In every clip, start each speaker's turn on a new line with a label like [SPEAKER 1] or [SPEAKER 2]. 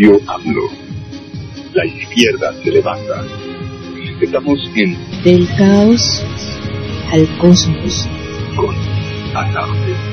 [SPEAKER 1] Radio AMLO. La izquierda se levanta. Estamos en
[SPEAKER 2] Del caos al cosmos.
[SPEAKER 1] con Alarde.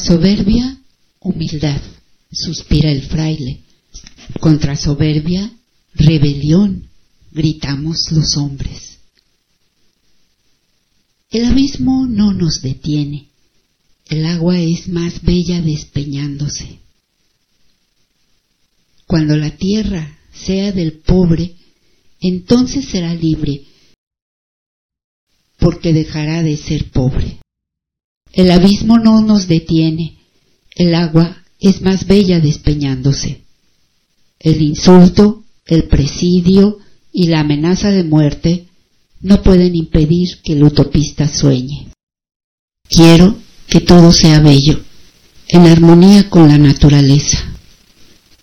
[SPEAKER 3] Soberbia, humildad, suspira el fraile. Contra soberbia, rebelión, gritamos los hombres. El abismo no nos detiene. El agua es más bella despeñándose. Cuando la tierra sea del pobre, entonces será libre, porque dejará de ser pobre. El abismo no nos detiene, el agua es más bella despeñándose. El insulto, el presidio y la amenaza de muerte no pueden impedir que el utopista sueñe. Quiero que todo sea bello, en armonía con la naturaleza.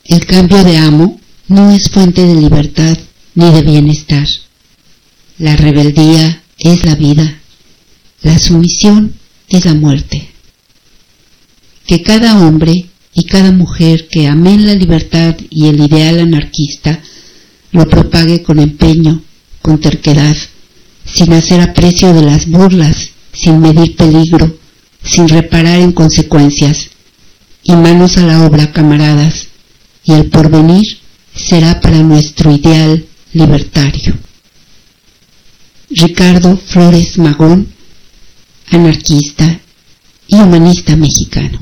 [SPEAKER 3] El cambio de amo no es fuente de libertad ni de bienestar. La rebeldía es la vida, la sumisión es la muerte. Que cada hombre y cada mujer que amen la libertad y el ideal anarquista lo propague con empeño, con terquedad, sin hacer aprecio de las burlas, sin medir peligro, sin reparar en consecuencias. Y manos a la obra, camaradas, y el porvenir será para nuestro ideal libertario. Ricardo Flores Magón, anarquista y humanista mexicano.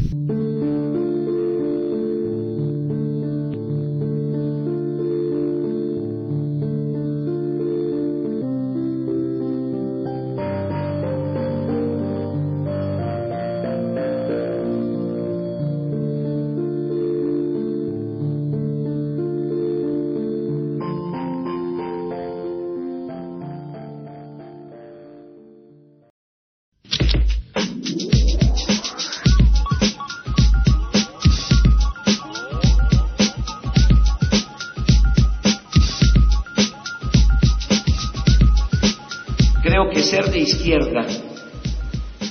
[SPEAKER 4] Ser de izquierda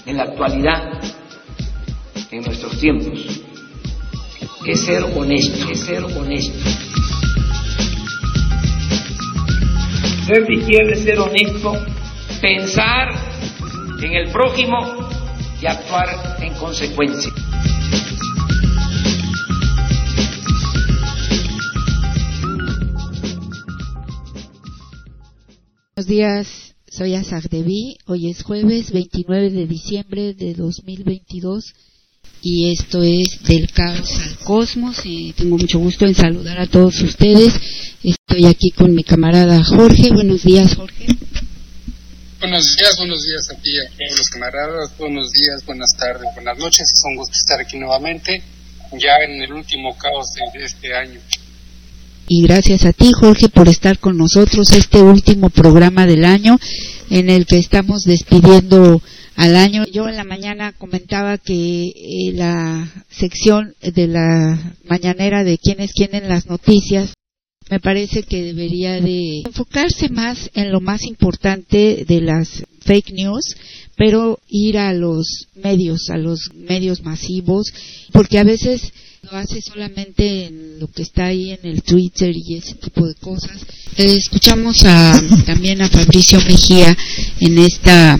[SPEAKER 4] en la actualidad, en nuestros tiempos, es ser honesto, es ser honesto. Ser de izquierda es ser honesto, pensar en el prójimo y actuar en consecuencia.
[SPEAKER 3] Buenos días, soy Azar Devi. Hoy es jueves 29 de diciembre de 2022 y esto es Del Caos al Cosmos. Y tengo mucho gusto en saludar a todos ustedes. Estoy aquí con mi camarada Jorge. Buenos días, Jorge.
[SPEAKER 5] Buenos días, buenos días a ti, a todos los camaradas, buenos días, buenas tardes, buenas noches. Es un gusto estar aquí nuevamente, ya en el último caos de este año.
[SPEAKER 3] Y gracias a ti, Jorge, por estar con nosotros este último programa del año en el que estamos despidiendo al año. Yo en la mañana comentaba que eh, la sección de la mañanera de quién es quién en las noticias me parece que debería de enfocarse más en lo más importante de las fake news, pero ir a los medios, a los medios masivos, porque a veces lo hace solamente en lo que está ahí en el Twitter y ese tipo de cosas. Eh, escuchamos a, también a Fabricio Mejía en esta,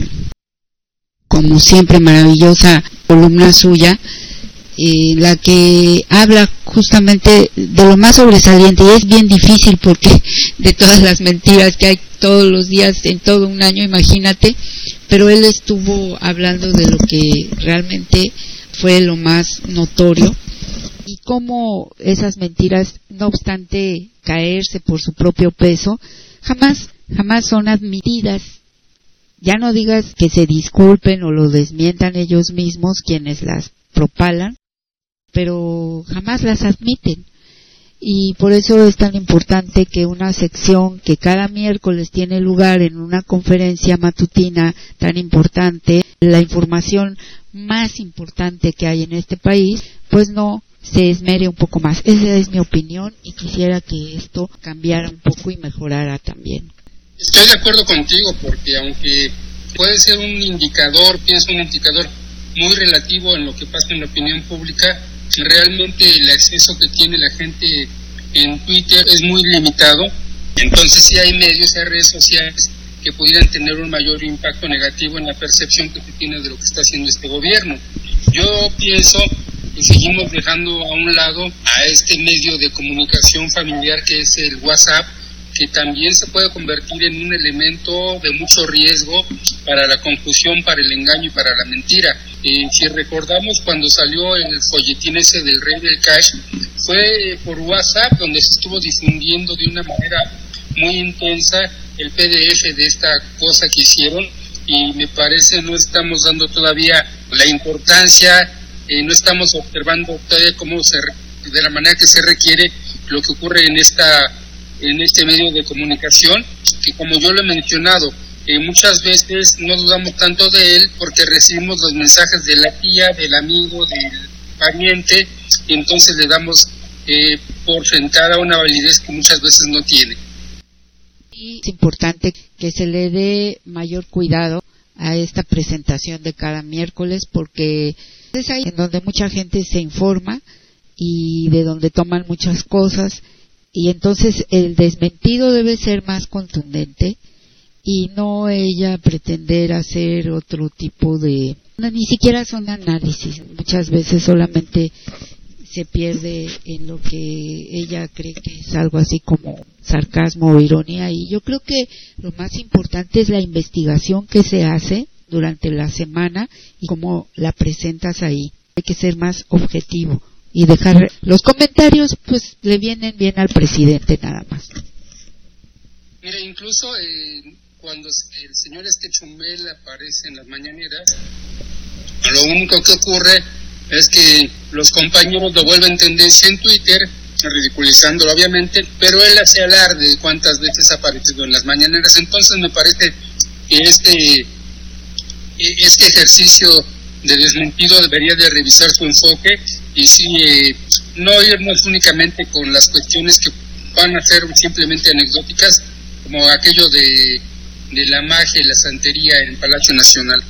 [SPEAKER 3] como siempre, maravillosa columna suya, eh, la que habla justamente de lo más sobresaliente. Y es bien difícil porque de todas las mentiras que hay todos los días en todo un año, imagínate, pero él estuvo hablando de lo que realmente fue lo más notorio cómo esas mentiras, no obstante caerse por su propio peso, jamás, jamás son admitidas. Ya no digas que se disculpen o lo desmientan ellos mismos quienes las propalan, pero jamás las admiten. Y por eso es tan importante que una sección que cada miércoles tiene lugar en una conferencia matutina tan importante, la información más importante que hay en este país, pues no se esmere un poco más. Esa es mi opinión y quisiera que esto cambiara un poco y mejorara también.
[SPEAKER 5] Estoy de acuerdo contigo porque aunque puede ser un indicador, pienso un indicador muy relativo en lo que pasa en la opinión pública, realmente el acceso que tiene la gente en Twitter es muy limitado. Entonces si hay medios, hay redes sociales que pudieran tener un mayor impacto negativo en la percepción que se tiene de lo que está haciendo este gobierno. Yo pienso y seguimos dejando a un lado a este medio de comunicación familiar que es el WhatsApp, que también se puede convertir en un elemento de mucho riesgo para la confusión, para el engaño y para la mentira. Eh, si recordamos cuando salió el folletín ese del rey del cash, fue por WhatsApp donde se estuvo difundiendo de una manera muy intensa el PDF de esta cosa que hicieron y me parece no estamos dando todavía la importancia, eh, no estamos observando todavía cómo se, de la manera que se requiere lo que ocurre en esta en este medio de comunicación, que como yo lo he mencionado, eh, muchas veces no dudamos tanto de él porque recibimos los mensajes de la tía, del amigo, del pariente, y entonces le damos eh, por sentada una validez que muchas veces no tiene.
[SPEAKER 3] Es importante que se le dé mayor cuidado a esta presentación de cada miércoles porque es ahí en donde mucha gente se informa y de donde toman muchas cosas. Y entonces el desmentido debe ser más contundente y no ella pretender hacer otro tipo de ni siquiera son análisis. Muchas veces solamente se pierde en lo que ella cree que es algo así como sarcasmo o ironía. Y yo creo que lo más importante es la investigación que se hace durante la semana y cómo la presentas ahí. Hay que ser más objetivo y dejar los comentarios pues le vienen bien al presidente nada más.
[SPEAKER 5] Mira incluso eh, cuando el señor este Chumbel aparece en las mañaneras lo único que ocurre es que los compañeros lo vuelven tendencia en Twitter ridiculizándolo obviamente pero él hace alarde de cuántas veces ha aparecido en las mañaneras. Entonces me parece que este este ejercicio de desmentido debería de revisar su enfoque y si eh, no irnos únicamente con las cuestiones que van a ser simplemente anecdóticas, como aquello de, de la magia y la santería en Palacio Nacional.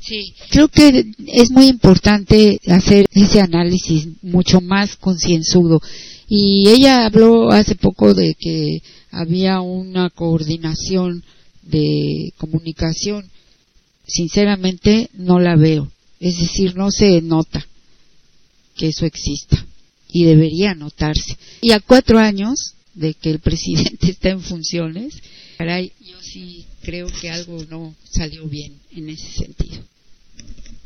[SPEAKER 3] Sí, creo que es muy importante hacer ese análisis mucho más concienzudo. Y ella habló hace poco de que había una coordinación de comunicación. Sinceramente no la veo. Es decir, no se nota que eso exista y debería notarse. Y a cuatro años de que el presidente está en funciones, caray, yo sí creo que algo no salió bien en ese sentido.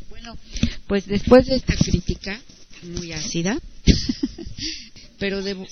[SPEAKER 3] Bueno, pues después de esta crítica muy ácida, pero debo...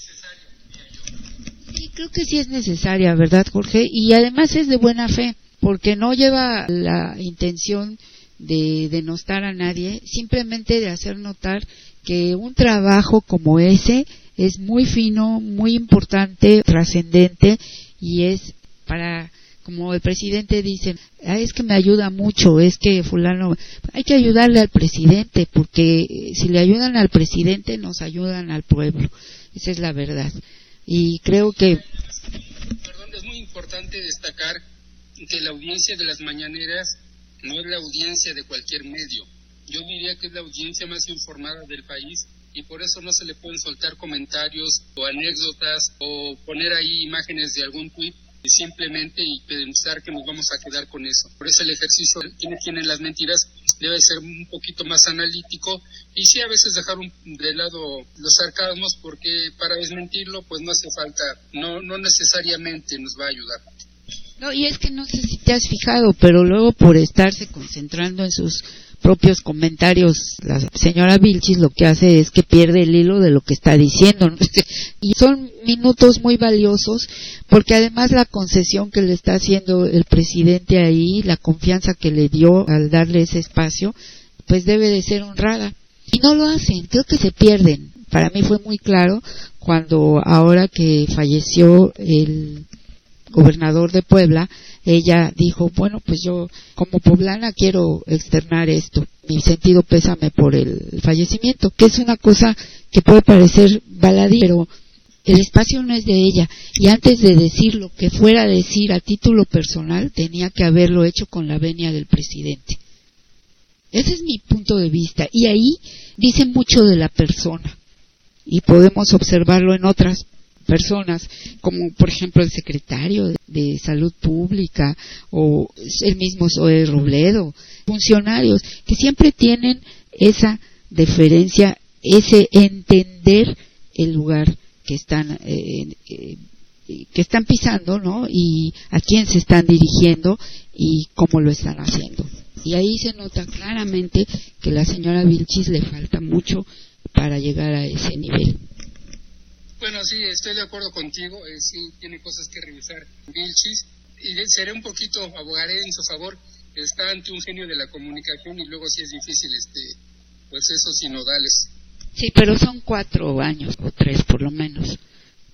[SPEAKER 3] Sí, creo que sí es necesaria, ¿verdad, Jorge? Y además es de buena fe, porque no lleva la intención de denostar a nadie, simplemente de hacer notar que un trabajo como ese es muy fino, muy importante, trascendente y es para como el presidente dice, ah, es que me ayuda mucho, es que fulano, hay que ayudarle al presidente, porque si le ayudan al presidente, nos ayudan al pueblo. Esa es la verdad. Y creo que...
[SPEAKER 5] Perdón, es muy importante destacar que la audiencia de las mañaneras no es la audiencia de cualquier medio yo diría que es la audiencia más informada del país y por eso no se le pueden soltar comentarios o anécdotas o poner ahí imágenes de algún tuit simplemente y pensar que nos vamos a quedar con eso. Por eso el ejercicio quienes tienen las mentiras debe ser un poquito más analítico y sí a veces dejar de lado los sarcasmos porque para desmentirlo pues no hace falta, no, no necesariamente nos va a ayudar.
[SPEAKER 3] No, y es que no sé si te has fijado, pero luego por estarse concentrando en sus propios comentarios, la señora Vilchis lo que hace es que pierde el hilo de lo que está diciendo. y son minutos muy valiosos porque además la concesión que le está haciendo el presidente ahí, la confianza que le dio al darle ese espacio, pues debe de ser honrada. Y no lo hacen, creo que se pierden. Para mí fue muy claro cuando ahora que falleció el gobernador de Puebla, ella dijo, bueno, pues yo como poblana quiero externar esto, mi sentido pésame por el fallecimiento, que es una cosa que puede parecer baladí, pero el espacio no es de ella. Y antes de decir lo que fuera a decir a título personal, tenía que haberlo hecho con la venia del presidente. Ese es mi punto de vista. Y ahí dice mucho de la persona. Y podemos observarlo en otras personas, como por ejemplo el secretario de, Salud Pública o el mismo Zoe Robledo, funcionarios que siempre tienen esa deferencia, ese entender el lugar que están eh, eh, que están pisando, ¿no? Y a quién se están dirigiendo y cómo lo están haciendo. Y ahí se nota claramente que la señora Vilchis le falta mucho para llegar a ese nivel.
[SPEAKER 5] Bueno, sí, estoy de acuerdo contigo. Eh, sí, tiene cosas que revisar Vilchis. Y seré un poquito, abogaré en su favor. Está ante un genio de la comunicación y luego sí es difícil, este, pues esos sinodales.
[SPEAKER 3] Sí, pero son cuatro años o tres por lo menos.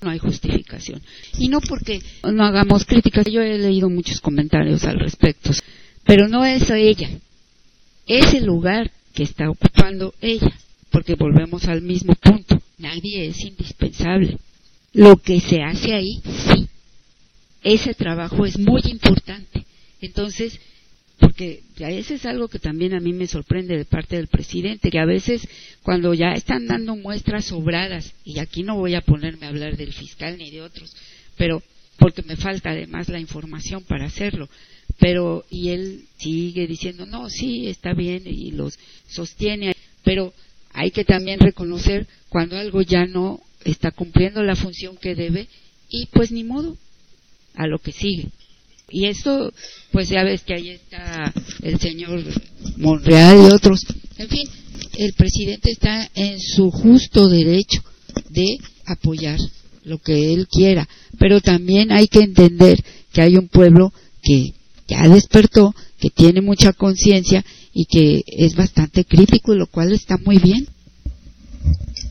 [SPEAKER 3] No hay justificación. Y no porque no hagamos críticas. Yo he leído muchos comentarios al respecto. Pero no es ella. Es el lugar que está ocupando ella. Porque volvemos al mismo punto. Nadie es indispensable. Lo que se hace ahí, sí. Ese trabajo es muy importante. Entonces, porque ese es algo que también a mí me sorprende de parte del presidente, que a veces cuando ya están dando muestras sobradas, y aquí no voy a ponerme a hablar del fiscal ni de otros, pero porque me falta además la información para hacerlo, pero y él sigue diciendo, no, sí, está bien, y los sostiene, pero hay que también reconocer cuando algo ya no está cumpliendo la función que debe, y pues ni modo, a lo que sigue. Y esto, pues ya ves que ahí está el señor Monreal y otros. En fin, el presidente está en su justo derecho de apoyar lo que él quiera, pero también hay que entender que hay un pueblo que ya despertó, que tiene mucha conciencia y que es bastante crítico, lo cual está muy bien.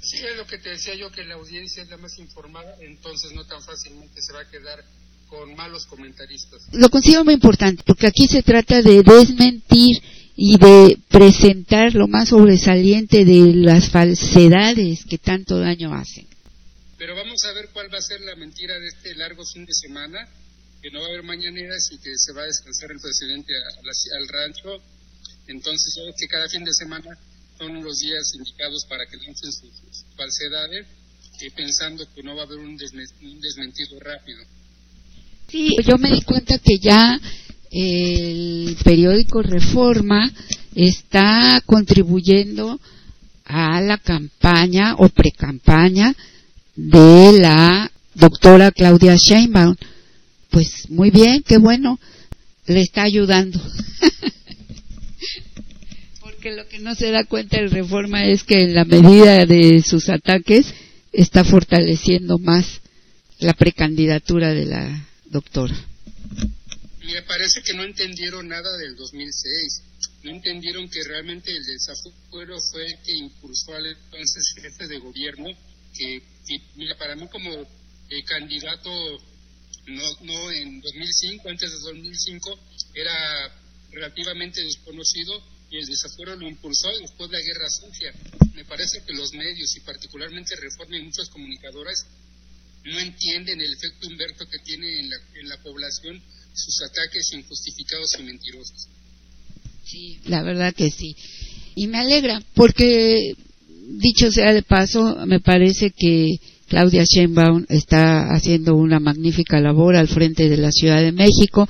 [SPEAKER 5] Sí, es lo que te decía yo, que la audiencia es la más informada, entonces no tan fácilmente se va a quedar con malos comentaristas.
[SPEAKER 3] Lo considero muy importante, porque aquí se trata de desmentir y de presentar lo más sobresaliente de las falsedades que tanto daño hacen.
[SPEAKER 5] Pero vamos a ver cuál va a ser la mentira de este largo fin de semana, que no va a haber mañaneras y que se va a descansar el presidente al rancho. Entonces, yo que cada fin de semana son los días indicados para que lancen sus, falsedades, eh, pensando que no va a haber un desmentido rápido.
[SPEAKER 3] Sí, yo me di cuenta que ya el periódico Reforma está contribuyendo a la campaña o precampaña de la doctora Claudia Sheinbaum. Pues muy bien, qué bueno, le está ayudando. Porque lo que no se da cuenta el Reforma es que en la medida de sus ataques está fortaleciendo más la precandidatura de la doctora?
[SPEAKER 5] Me parece que no entendieron nada del 2006. No entendieron que realmente el desafío fue el que impulsó al entonces jefe de gobierno, que, mira, para mí como eh, candidato, no, no en 2005, antes de 2005, era relativamente desconocido desafuero lo impulsó después de la guerra sucia. Me parece que los medios y particularmente Reforma y muchas comunicadoras no entienden el efecto Humberto que tiene en la, en la población sus ataques injustificados y mentirosos.
[SPEAKER 3] Sí, la verdad que sí. Y me alegra porque, dicho sea de paso, me parece que Claudia Sheinbaum está haciendo una magnífica labor al frente de la Ciudad de México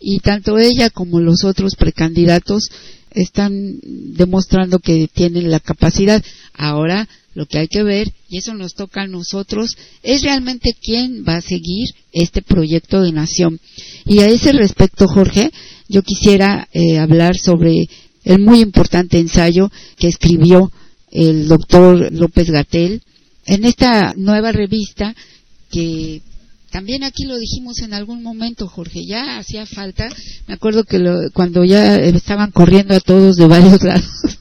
[SPEAKER 3] y tanto ella como los otros precandidatos están demostrando que tienen la capacidad. Ahora lo que hay que ver, y eso nos toca a nosotros, es realmente quién va a seguir este proyecto de nación. Y a ese respecto, Jorge, yo quisiera eh, hablar sobre el muy importante ensayo que escribió el doctor López Gatel en esta nueva revista que también aquí lo dijimos en algún momento, Jorge, ya hacía falta, me acuerdo que cuando ya estaban corriendo a todos de varios lados,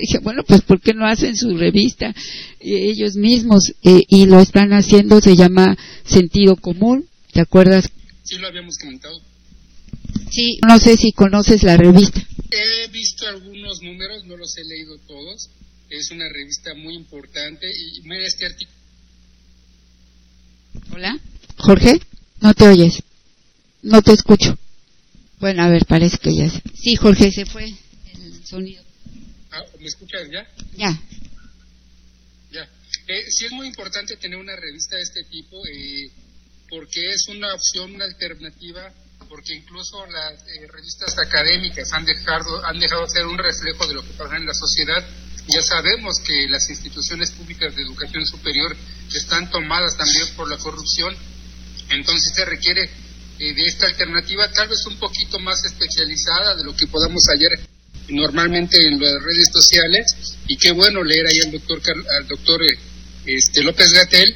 [SPEAKER 3] dije, bueno, pues ¿por qué no hacen su revista ellos mismos? Eh, y lo están haciendo, se llama Sentido Común, ¿te acuerdas?
[SPEAKER 5] Sí, lo habíamos comentado.
[SPEAKER 3] Sí, no sé si conoces la revista.
[SPEAKER 5] He visto algunos números, no los he leído todos. Es una revista muy importante y mira este artículo.
[SPEAKER 3] Hola, Jorge, no te oyes, no te escucho. Bueno, a ver, parece que ya. Sí, Jorge, se fue el sonido.
[SPEAKER 5] Ah, ¿Me escuchas ya?
[SPEAKER 3] Ya.
[SPEAKER 5] Ya. Eh, sí es muy importante tener una revista de este tipo eh, porque es una opción, una alternativa, porque incluso las eh, revistas académicas han dejado, han dejado de ser un reflejo de lo que pasa en la sociedad. Ya sabemos que las instituciones públicas de educación superior están tomadas también por la corrupción, entonces se requiere eh, de esta alternativa, tal vez un poquito más especializada de lo que podamos hallar normalmente en las redes sociales. Y qué bueno leer ahí al doctor, al doctor eh, este, López Gatel,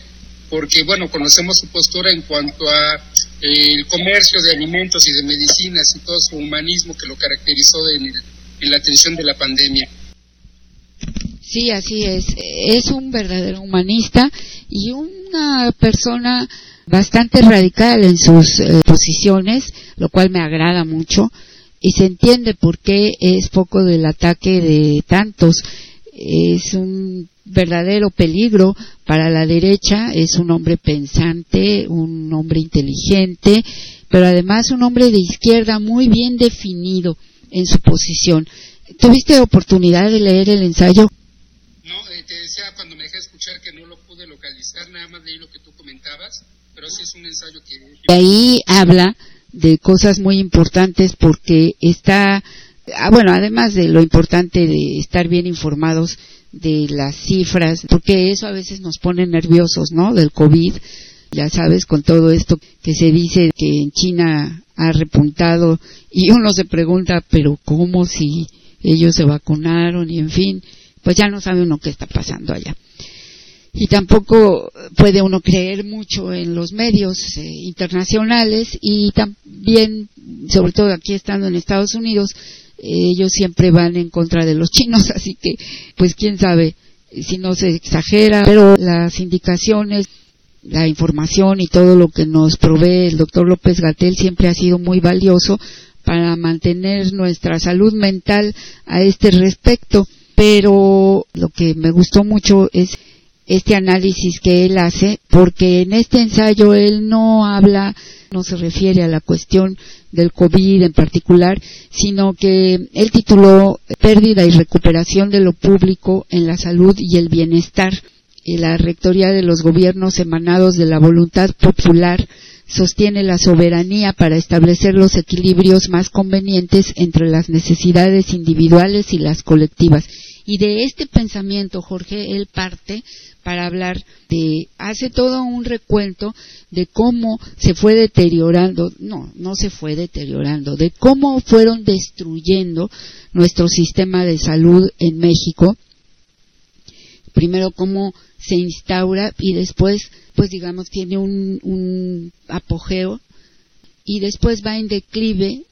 [SPEAKER 5] porque bueno, conocemos su postura en cuanto a eh, el comercio de alimentos y de medicinas y todo su humanismo que lo caracterizó en, en la atención de la pandemia.
[SPEAKER 3] Sí, así es. Es un verdadero humanista y una persona bastante radical en sus eh, posiciones, lo cual me agrada mucho, y se entiende por qué es poco del ataque de tantos. Es un verdadero peligro para la derecha, es un hombre pensante, un hombre inteligente, pero además un hombre de izquierda muy bien definido en su posición. ¿Tuviste oportunidad de leer el ensayo?
[SPEAKER 5] No, eh, te decía cuando me dejé escuchar que no lo pude localizar, nada más leí lo que tú comentabas pero sí es un ensayo que...
[SPEAKER 3] ahí habla de cosas muy importantes porque está, ah, bueno, además de lo importante de estar bien informados de las cifras, porque eso a veces nos pone nerviosos, ¿no? Del COVID, ya sabes, con todo esto que se dice que en China ha repuntado y uno se pregunta, pero ¿cómo si ellos se vacunaron y en fin, pues ya no sabe uno qué está pasando allá y tampoco puede uno creer mucho en los medios eh, internacionales y también, sobre todo aquí estando en Estados Unidos, ellos siempre van en contra de los chinos, así que, pues quién sabe si no se exagera, pero las indicaciones, la información y todo lo que nos provee el doctor López Gatel siempre ha sido muy valioso para mantener nuestra salud mental a este respecto. Pero lo que me gustó mucho es este análisis que él hace, porque en este ensayo él no habla, no se refiere a la cuestión del COVID en particular, sino que él tituló Pérdida y recuperación de lo público en la salud y el bienestar. Y la rectoría de los gobiernos emanados de la voluntad popular sostiene la soberanía para establecer los equilibrios más convenientes entre las necesidades individuales y las colectivas. Y de este pensamiento, Jorge, él parte para hablar de, hace todo un recuento de cómo se fue deteriorando, no, no se fue deteriorando, de cómo fueron destruyendo nuestro sistema de salud en México. Primero cómo se instaura y después, pues digamos, tiene un, un apogeo y después va en declive,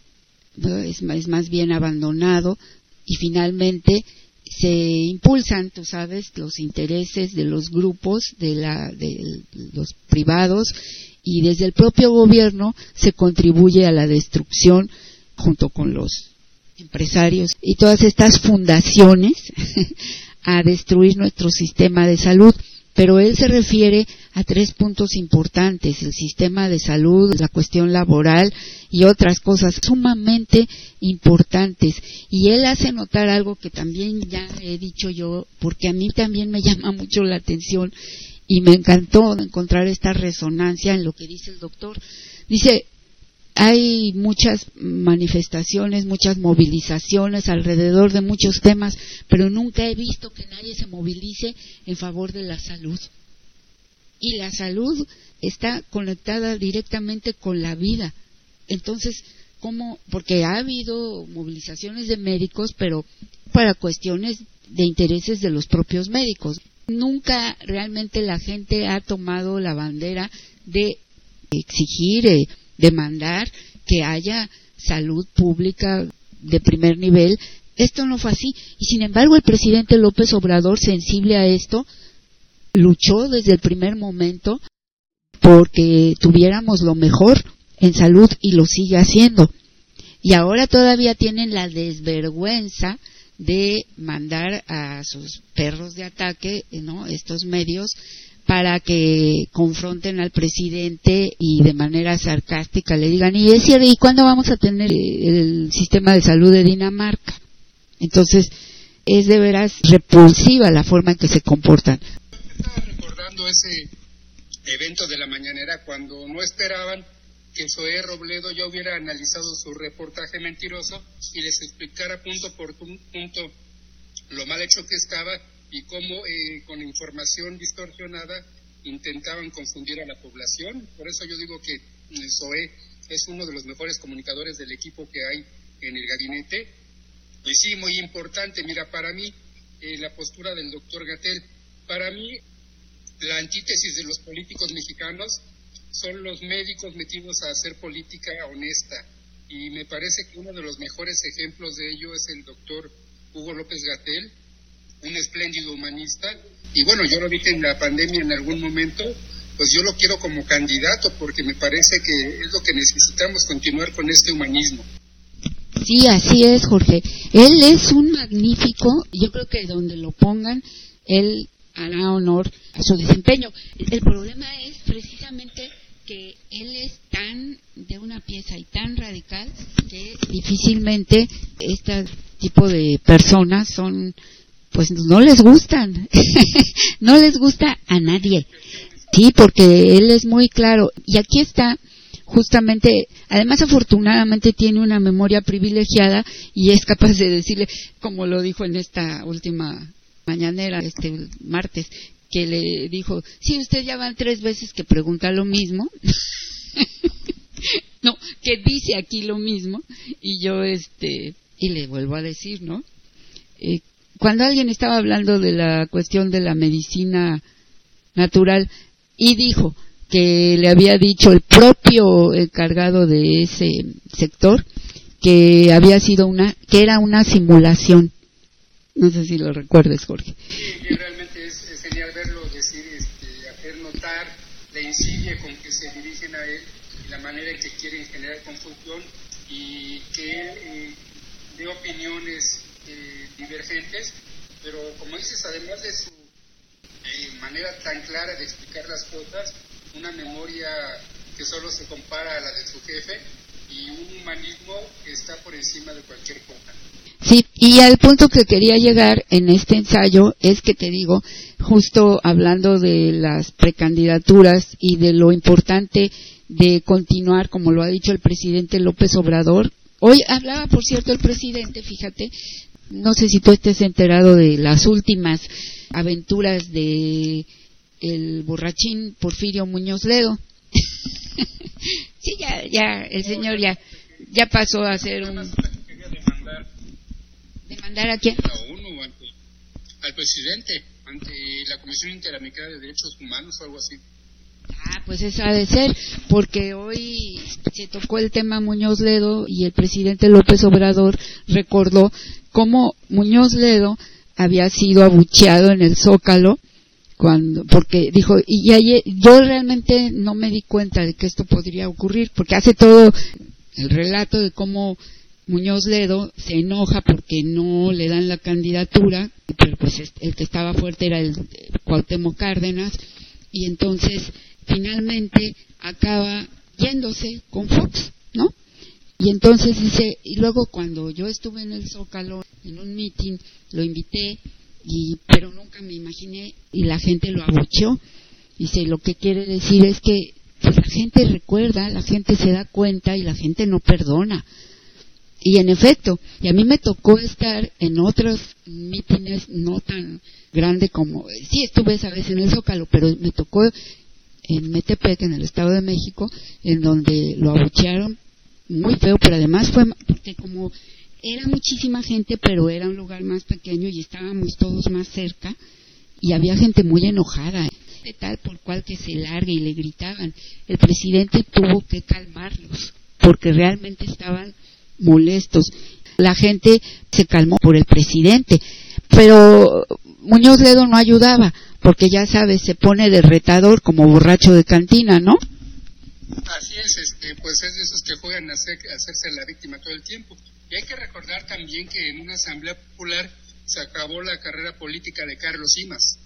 [SPEAKER 3] es, es más bien abandonado y finalmente se impulsan, tú sabes, los intereses de los grupos, de, la, de los privados y desde el propio gobierno se contribuye a la destrucción junto con los empresarios y todas estas fundaciones a destruir nuestro sistema de salud pero él se refiere a tres puntos importantes, el sistema de salud, la cuestión laboral y otras cosas sumamente importantes. Y él hace notar algo que también ya he dicho yo, porque a mí también me llama mucho la atención y me encantó encontrar esta resonancia en lo que dice el doctor. Dice, hay muchas manifestaciones, muchas movilizaciones alrededor de muchos temas, pero nunca he visto que nadie se movilice en favor de la salud. Y la salud está conectada directamente con la vida. Entonces, ¿cómo? Porque ha habido movilizaciones de médicos, pero para cuestiones de intereses de los propios médicos. Nunca realmente la gente ha tomado la bandera de exigir eh, demandar que haya salud pública de primer nivel. Esto no fue así. Y sin embargo, el presidente López Obrador, sensible a esto, luchó desde el primer momento porque tuviéramos lo mejor en salud y lo sigue haciendo. Y ahora todavía tienen la desvergüenza de mandar a sus perros de ataque, ¿no? Estos medios para que confronten al presidente y de manera sarcástica le digan, y es cierto, ¿y cuándo vamos a tener el sistema de salud de Dinamarca? Entonces, es de veras repulsiva la forma en que se comportan.
[SPEAKER 5] Estaba recordando ese evento de la mañanera cuando no esperaban que Zoé Robledo ya hubiera analizado su reportaje mentiroso y les explicara punto por punto lo mal hecho que estaba y cómo eh, con información distorsionada intentaban confundir a la población. Por eso yo digo que eh, Zoé es uno de los mejores comunicadores del equipo que hay en el gabinete. Y sí, muy importante, mira, para mí, eh, la postura del doctor Gatel, para mí, la antítesis de los políticos mexicanos son los médicos metidos a hacer política honesta. Y me parece que uno de los mejores ejemplos de ello es el doctor Hugo López Gatel, un espléndido humanista. Y bueno, yo lo dije en la pandemia en algún momento, pues yo lo quiero como candidato porque me parece que es lo que necesitamos continuar con este humanismo.
[SPEAKER 3] Sí, así es, Jorge. Él es un magnífico, yo creo que donde lo pongan, él hará honor a su desempeño. El problema es precisamente que él es tan de una pieza y tan radical que difícilmente este tipo de personas son pues no les gustan no les gusta a nadie sí porque él es muy claro y aquí está justamente además afortunadamente tiene una memoria privilegiada y es capaz de decirle como lo dijo en esta última mañanera este martes que le dijo, sí, usted ya van tres veces que pregunta lo mismo. no, que dice aquí lo mismo. Y yo, este, y le vuelvo a decir, ¿no? Eh, cuando alguien estaba hablando de la cuestión de la medicina natural y dijo que le había dicho el propio encargado de ese sector que había sido una, que era una simulación. No sé si lo recuerdes, Jorge.
[SPEAKER 5] Sí, realmente es, genial verlo decir, este, hacer notar la insidia con que se dirigen a él y la manera en que quieren generar confusión y que él eh, dé opiniones eh, divergentes, pero como dices, además de su eh, manera tan clara de explicar las cosas, una memoria que solo se compara a la de su jefe y un humanismo que está por encima de cualquier cosa.
[SPEAKER 3] Sí, y al punto que quería llegar en este ensayo es que te digo, justo hablando de las precandidaturas y de lo importante de continuar, como lo ha dicho el presidente López Obrador. Hoy hablaba, por cierto, el presidente, fíjate, no sé si tú estés enterado de las últimas aventuras de el borrachín Porfirio Muñoz Ledo. sí, ya, ya, el señor ya, ya pasó a ser un ¿Demandar a quién?
[SPEAKER 5] al presidente, ante la Comisión Interamericana de Derechos Humanos o algo así.
[SPEAKER 3] Ah, pues eso ha de ser, porque hoy se tocó el tema Muñoz Ledo y el presidente López Obrador recordó cómo Muñoz Ledo había sido abucheado en el Zócalo cuando porque dijo y yo realmente no me di cuenta de que esto podría ocurrir porque hace todo el relato de cómo Muñoz Ledo se enoja porque no le dan la candidatura, pero pues el que estaba fuerte era el Cuauhtémoc Cárdenas, y entonces finalmente acaba yéndose con Fox, ¿no? Y entonces dice, y luego cuando yo estuve en el Zócalo, en un meeting, lo invité, y, pero nunca me imaginé, y la gente lo abucheó. Dice, lo que quiere decir es que pues, la gente recuerda, la gente se da cuenta y la gente no perdona. Y en efecto, y a mí me tocó estar en otros mítines no tan grande como, sí estuve esa vez en el Zócalo, pero me tocó en Metepec, en el Estado de México, en donde lo abuchearon muy feo, pero además fue porque como era muchísima gente, pero era un lugar más pequeño y estábamos todos más cerca y había gente muy enojada, de tal por cual que se largue y le gritaban. El presidente tuvo que calmarlos porque realmente estaban molestos. La gente se calmó por el presidente, pero Muñoz Ledo no ayudaba, porque ya sabes, se pone de retador como borracho de cantina, ¿no?
[SPEAKER 5] Así es, este, pues es de esos que juegan a, hacerse la víctima todo el tiempo. Y hay que recordar también que en una asamblea popular se acabó la carrera política de Carlos Simas.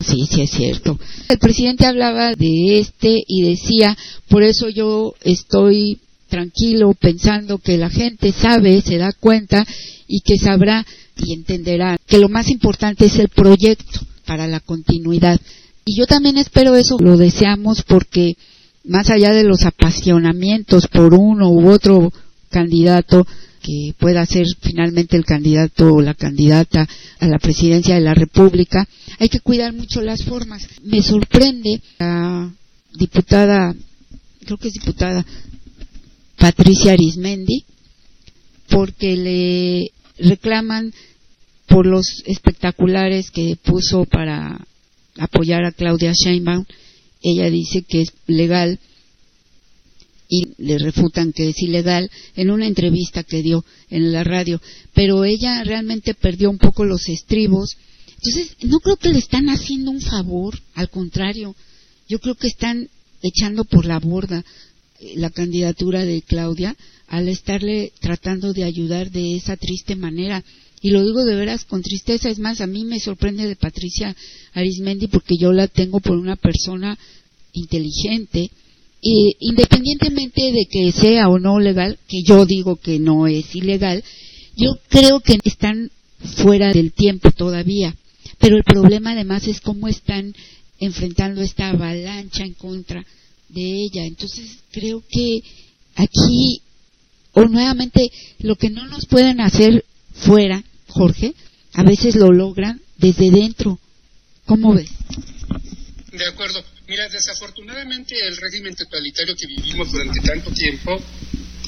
[SPEAKER 3] Sí, sí es cierto. El presidente hablaba de este y decía, por eso yo estoy tranquilo pensando que la gente sabe, se da cuenta y que sabrá y entenderá que lo más importante es el proyecto para la continuidad. Y yo también espero eso, lo deseamos porque más allá de los apasionamientos por uno u otro candidato que pueda ser finalmente el candidato o la candidata a la presidencia de la República, hay que cuidar mucho las formas. Me sorprende la diputada, creo que es diputada Patricia Arismendi, porque le reclaman por los espectaculares que puso para apoyar a Claudia Sheinbaum ella dice que es legal y le refutan que es ilegal en una entrevista que dio en la radio, pero ella realmente perdió un poco los estribos. Entonces, no creo que le están haciendo un favor, al contrario, yo creo que están echando por la borda eh, la candidatura de Claudia al estarle tratando de ayudar de esa triste manera. Y lo digo de veras con tristeza, es más, a mí me sorprende de Patricia Arismendi porque yo la tengo por una persona inteligente, y independientemente de que sea o no legal, que yo digo que no es ilegal, yo creo que están fuera del tiempo todavía. Pero el problema además es cómo están enfrentando esta avalancha en contra de ella. Entonces creo que aquí, o nuevamente, lo que no nos pueden hacer fuera, Jorge, a veces lo logran desde dentro. ¿Cómo ves?
[SPEAKER 5] De acuerdo. Mira, desafortunadamente el régimen totalitario que vivimos durante tanto tiempo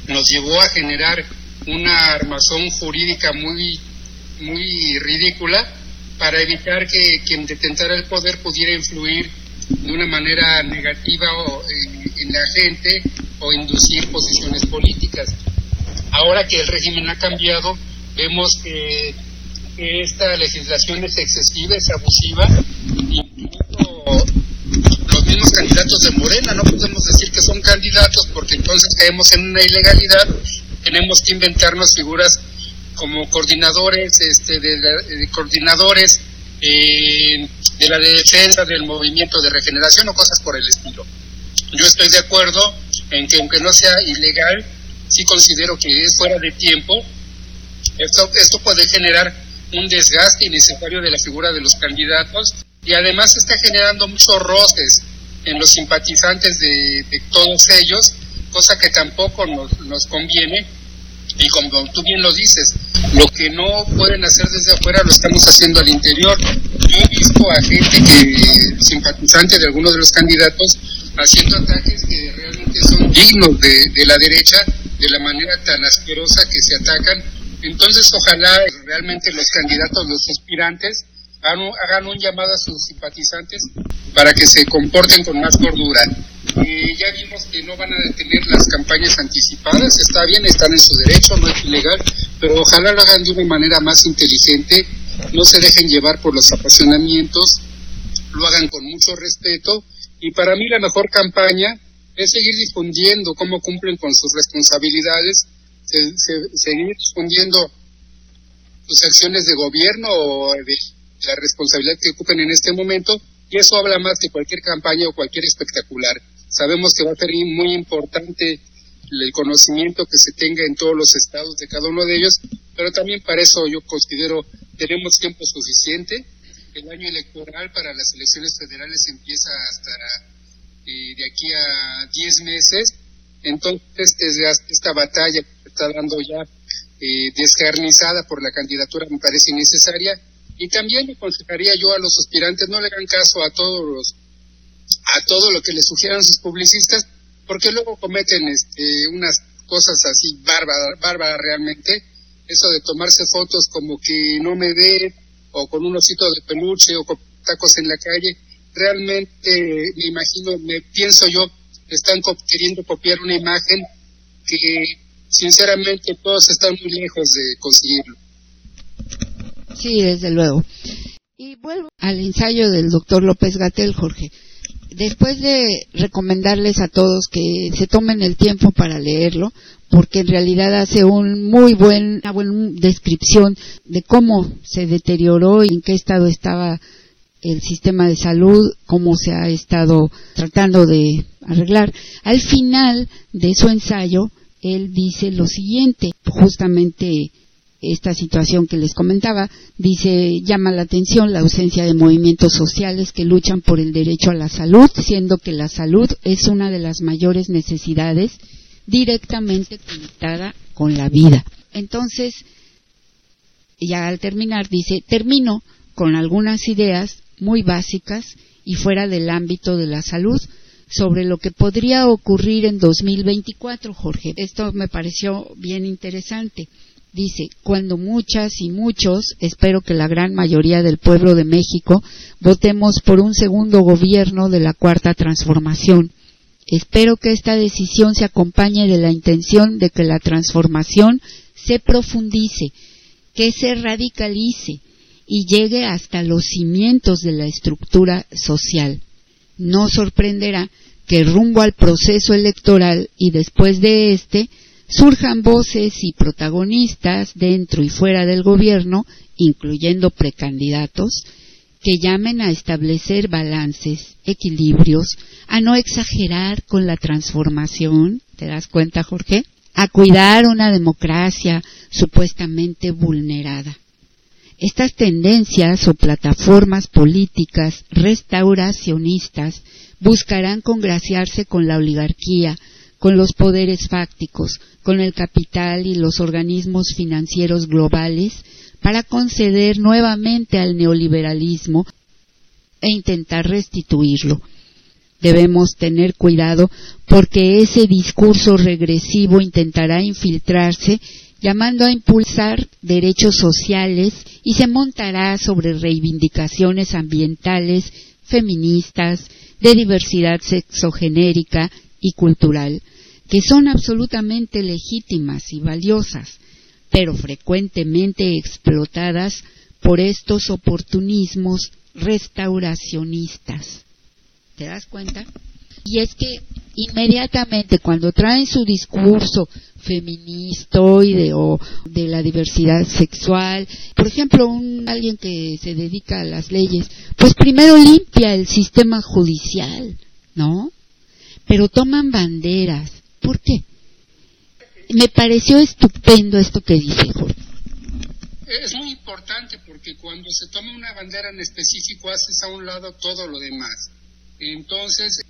[SPEAKER 5] nos llevó a generar una armazón jurídica muy, muy ridícula para evitar que quien detentara el poder pudiera influir de una manera negativa en, la gente o inducir posiciones políticas. Ahora que el régimen ha cambiado, vemos que, esta legislación es excesiva, es abusiva, incluso mismos candidatos de Morena, no podemos decir que son candidatos porque entonces caemos en una ilegalidad, tenemos que inventarnos figuras como coordinadores, este, de, coordinadores eh, de la defensa del movimiento de regeneración o cosas por el estilo. Yo estoy de acuerdo en que aunque no sea ilegal, sí considero que es fuera de tiempo. Esto, esto puede generar un desgaste innecesario de la figura de los candidatos y además está generando muchos roces en los simpatizantes de, todos ellos, cosa que tampoco nos, nos conviene. Y como tú bien lo dices, lo que no pueden hacer desde afuera lo estamos haciendo al interior. Yo he visto a gente que, simpatizante de algunos de los candidatos, haciendo ataques que realmente son dignos de, de la derecha, de la manera tan asquerosa que se atacan. Entonces, ojalá realmente los candidatos, los aspirantes, hagan un llamado a sus simpatizantes para que se comporten con más cordura. Eh, ya vimos que no van a detener las campañas anticipadas, está bien, están en su derecho, no es ilegal, pero ojalá lo hagan de una manera más inteligente, no se dejen llevar por los apasionamientos, lo hagan con mucho respeto y para mí la mejor campaña es seguir difundiendo cómo cumplen con sus responsabilidades, seguir difundiendo sus acciones de gobierno o de la responsabilidad que ocupen en este momento y eso habla más que cualquier campaña o cualquier espectacular. Sabemos que va a ser muy importante el conocimiento que se tenga en todos los estados de cada uno de ellos, pero también para eso yo considero tenemos tiempo suficiente. El año electoral para las elecciones federales empieza hasta eh, de aquí a 10 meses, entonces esta batalla está dando ya eh, descarnizada por la candidatura me parece innecesaria. Y también le aconsejaría yo a los aspirantes no le hagan caso a todos los a todo lo que les sugieran sus publicistas, porque luego cometen este, unas cosas así bárbaras, bárbaras realmente, eso de tomarse fotos como que no me ve, o con un osito de peluche, o con tacos en la calle, realmente me imagino, me pienso yo, están queriendo copiar una imagen que sinceramente todos están muy lejos de conseguirlo.
[SPEAKER 3] Sí, desde luego. Y vuelvo al ensayo del doctor López Gatel, Jorge. después de recomendarles a todos que se tomen el tiempo para leerlo, porque en realidad hace un muy buen, una buena descripción de cómo se deterioró y en qué estado estaba el sistema de salud, cómo se ha estado tratando de arreglar. Al final de su ensayo, él dice lo siguiente, justamente esta situación que les comentaba, dice, llama la atención la ausencia de movimientos sociales que luchan por el derecho a la salud, siendo que la salud es una de las mayores necesidades directamente conectada con la vida. Entonces, ya al terminar, dice, termino con algunas ideas muy básicas y fuera del ámbito de la salud sobre lo que podría ocurrir en 2024, Jorge. Esto me pareció bien interesante. Dice, cuando muchas y muchos, espero que la gran mayoría del pueblo de México, votemos por un segundo gobierno de la cuarta transformación. Espero que esta decisión se acompañe de la intención de que la transformación se profundice, que se radicalice y llegue hasta los cimientos de la estructura social. No sorprenderá que rumbo al proceso electoral y después de este surjan voces y protagonistas dentro y fuera del gobierno, incluyendo precandidatos, que llamen a establecer balances, equilibrios, a no exagerar con la transformación, ¿te das cuenta, Jorge? A cuidar una democracia supuestamente vulnerada. Estas tendencias o plataformas políticas restauracionistas buscarán congraciarse con la oligarquía, con los poderes fácticos, con el capital y los organismos financieros globales para conceder nuevamente al neoliberalismo e intentar restituirlo. Debemos tener cuidado porque ese discurso regresivo intentará infiltrarse llamando a impulsar derechos sociales y se montará sobre reivindicaciones ambientales, feministas, de diversidad sexogenérica y cultural, que son absolutamente legítimas y valiosas, pero frecuentemente explotadas por estos oportunismos restauracionistas. ¿Te das cuenta? Y es que inmediatamente cuando traen su discurso feministoide o de la diversidad sexual, por ejemplo, un, alguien que se dedica a las leyes, pues primero limpia el sistema judicial, ¿no? Pero toman banderas. ¿Por qué? Me pareció estupendo esto que dice Jorge.
[SPEAKER 5] Es muy importante porque cuando se toma una bandera en específico haces a un lado todo lo demás. Entonces,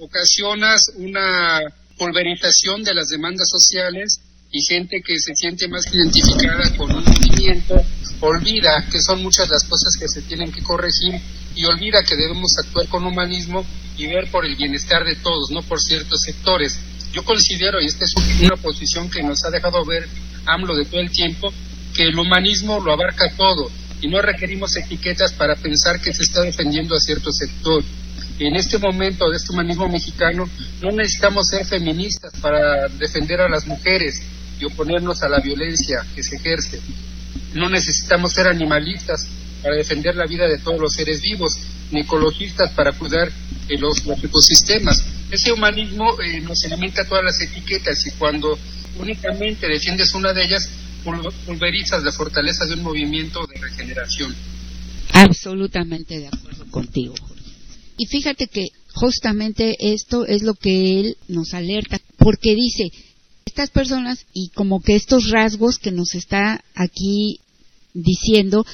[SPEAKER 5] ocasionas una pulverización de las demandas sociales y gente que se siente más identificada con un movimiento olvida que son muchas las cosas que se tienen que corregir y olvida que debemos actuar con humanismo y ver por el bienestar de todos, no por ciertos sectores. Yo considero, y esta es una posición que nos ha dejado ver AMLO de todo el tiempo, que el humanismo lo abarca todo y no requerimos etiquetas para pensar que se está defendiendo a cierto sector en este momento de este humanismo mexicano no necesitamos ser feministas para defender a las mujeres y oponernos a la violencia que se ejerce. No necesitamos ser animalistas para defender la vida de todos los seres vivos, ni ecologistas para cuidar de los, ecosistemas. Ese humanismo eh, nos alimenta todas las etiquetas y cuando únicamente defiendes una de ellas, pulverizas la fortaleza de un movimiento de regeneración.
[SPEAKER 3] Absolutamente de acuerdo contigo. Y fíjate que justamente esto es lo que él nos alerta, porque dice, estas personas y como que estos rasgos que nos está aquí diciendo,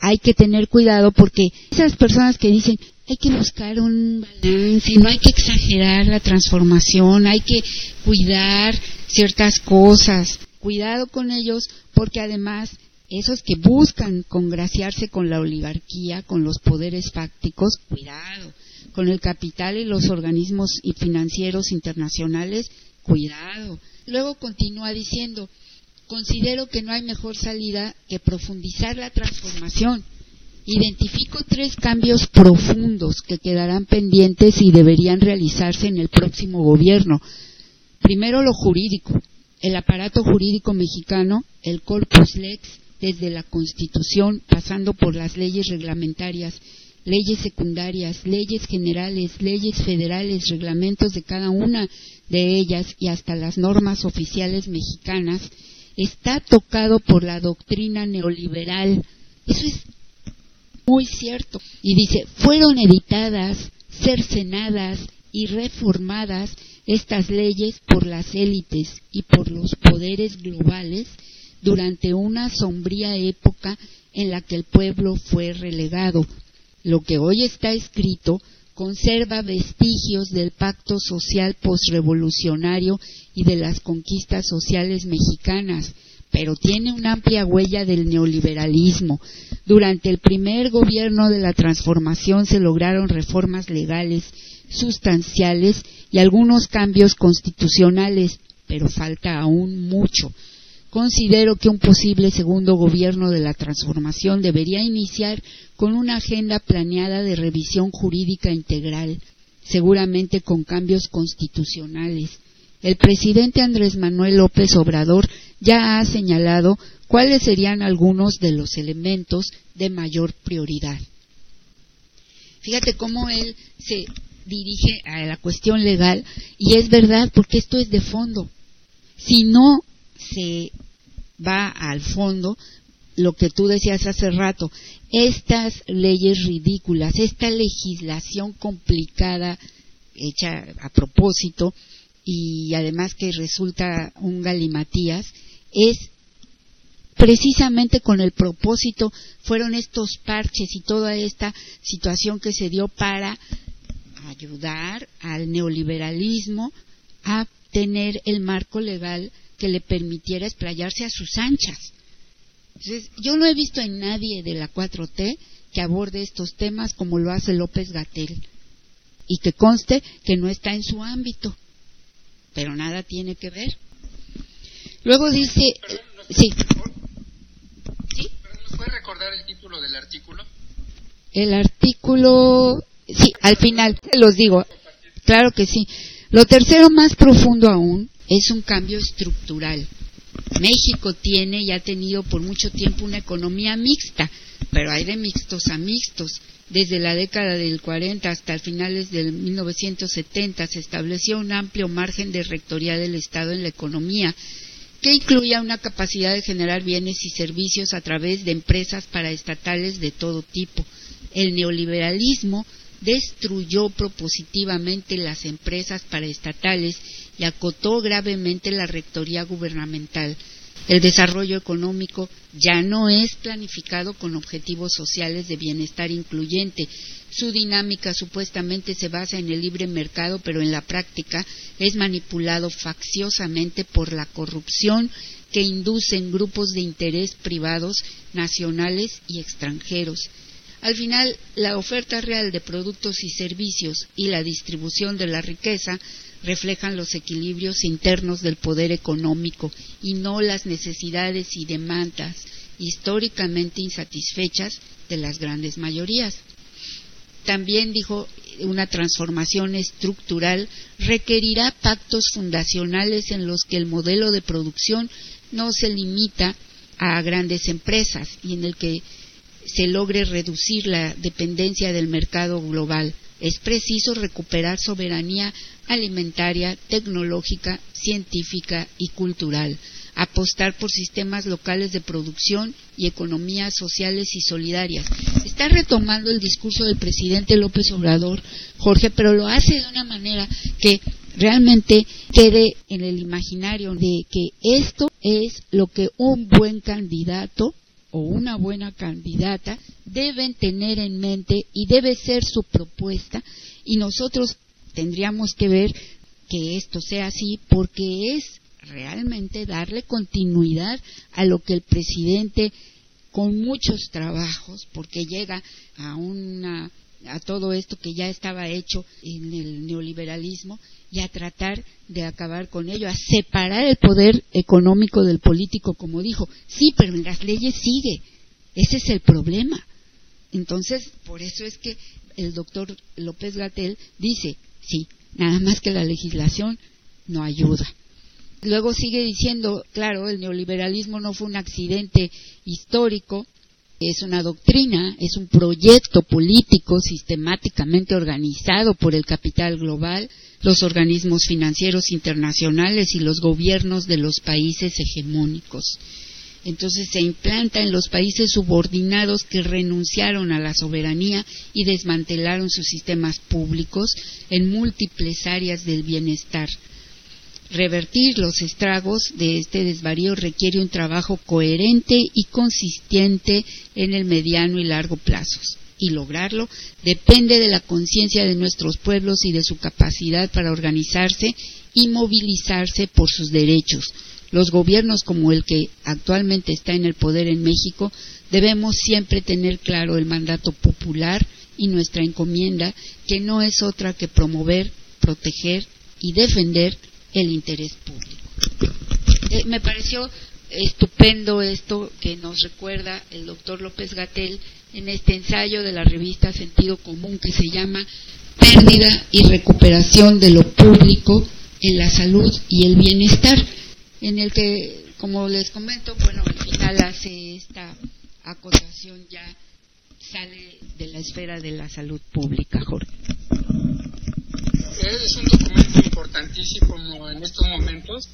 [SPEAKER 3] hay que tener cuidado porque esas personas que dicen, hay que buscar un balance, no hay que exagerar la transformación, hay que cuidar ciertas cosas, cuidado con ellos porque además esos que buscan congraciarse con la oligarquía, con los poderes fácticos, cuidado, con el capital y los organismos financieros internacionales, cuidado. Luego continúa diciendo, considero que no hay mejor salida que profundizar la transformación. Identifico tres cambios profundos que quedarán pendientes y deberían realizarse en el próximo gobierno. Primero, lo jurídico. El aparato jurídico mexicano, el corpus lex, desde la Constitución, pasando por las leyes reglamentarias leyes secundarias, leyes generales, leyes federales, reglamentos de cada una de ellas y hasta las normas oficiales mexicanas, está tocado por la doctrina neoliberal. Eso es muy cierto. Y dice, fueron editadas, cercenadas y reformadas estas leyes por las élites y por los poderes globales durante una sombría época en la que el pueblo fue relegado. Lo que hoy está escrito conserva vestigios del pacto social postrevolucionario y de las conquistas sociales mexicanas, pero tiene una amplia huella del neoliberalismo. Durante el primer gobierno de la transformación se lograron reformas legales sustanciales y algunos cambios constitucionales, pero falta aún mucho. Considero que un posible segundo gobierno de la transformación debería iniciar con una agenda planeada de revisión jurídica integral, seguramente con cambios constitucionales. El presidente Andrés Manuel López Obrador ya ha señalado cuáles serían algunos de los elementos de mayor prioridad. Fíjate cómo él se dirige a la cuestión legal y es verdad porque esto es de fondo. Si no se va al fondo, lo que tú decías hace rato, estas leyes ridículas, esta legislación complicada hecha a propósito y además que resulta un galimatías, es precisamente con el propósito, fueron estos parches y toda esta situación que se dio para ayudar al neoliberalismo a tener el marco legal que le permitiera explayarse a sus anchas. Entonces, yo no he visto en nadie de la 4T que aborde estos temas como lo hace López Gatel y que conste que no está en su ámbito, pero nada tiene que ver. Luego dice, sí.
[SPEAKER 5] ¿Sí? ¿Nos puede recordar el título del artículo?
[SPEAKER 3] El artículo, sí, al final, se los digo, claro que sí. Lo tercero más profundo aún es un cambio estructural. México tiene y ha tenido por mucho tiempo una economía mixta, pero hay de mixtos a mixtos. Desde la década del 40 hasta finales del 1970 se estableció un amplio margen de rectoría del Estado en la economía, que incluía una capacidad de generar bienes y servicios a través de empresas paraestatales de todo tipo. El neoliberalismo destruyó propositivamente las empresas paraestatales y acotó gravemente la rectoría gubernamental. El desarrollo económico ya no es planificado con objetivos sociales de bienestar incluyente. Su dinámica supuestamente se basa en el libre mercado, pero en la práctica es manipulado facciosamente por la corrupción que inducen grupos de interés privados nacionales y extranjeros. Al final, la oferta real de productos y servicios y la distribución de la riqueza reflejan los equilibrios internos del poder económico y no las necesidades y demandas históricamente insatisfechas de las grandes mayorías. También dijo una transformación estructural requerirá pactos fundacionales en los que el modelo de producción no se limita a grandes empresas y en el que se logre reducir la dependencia del mercado global. Es preciso recuperar soberanía alimentaria, tecnológica, científica y cultural, apostar por sistemas locales de producción y economías sociales y solidarias. Está retomando el discurso del presidente López Obrador, Jorge, pero lo hace de una manera que realmente quede en el imaginario de que esto es lo que un buen candidato o una buena candidata deben tener en mente y debe ser su propuesta y nosotros tendríamos que ver que esto sea así porque es realmente darle continuidad a lo que el presidente con muchos trabajos porque llega a una a todo esto que ya estaba hecho en el neoliberalismo y a tratar de acabar con ello, a separar el poder económico del político, como dijo. Sí, pero en las leyes sigue. Ese es el problema. Entonces, por eso es que el doctor López Gatel dice, Sí, nada más que la legislación no ayuda. Luego sigue diciendo, claro, el neoliberalismo no fue un accidente histórico, es una doctrina, es un proyecto político sistemáticamente organizado por el capital global, los organismos financieros internacionales y los gobiernos de los países hegemónicos. Entonces se implanta en los países subordinados que renunciaron a la soberanía y desmantelaron sus sistemas públicos en múltiples áreas del bienestar. Revertir los estragos de este desvarío requiere un trabajo coherente y consistente en el mediano y largo plazos. Y lograrlo depende de la conciencia de nuestros pueblos y de su capacidad para organizarse y movilizarse por sus derechos los gobiernos como el que actualmente está en el poder en México debemos siempre tener claro el mandato popular y nuestra encomienda, que no es otra que promover, proteger y defender el interés público. Eh, me pareció estupendo esto que nos recuerda el doctor López Gatel en este ensayo de la revista Sentido Común que se llama Pérdida y recuperación de lo público en la salud y el bienestar en el que, como les comento, bueno, al final hace esta acotación ya sale de la esfera de la salud pública, Jorge.
[SPEAKER 5] Es un documento importantísimo en estos momentos.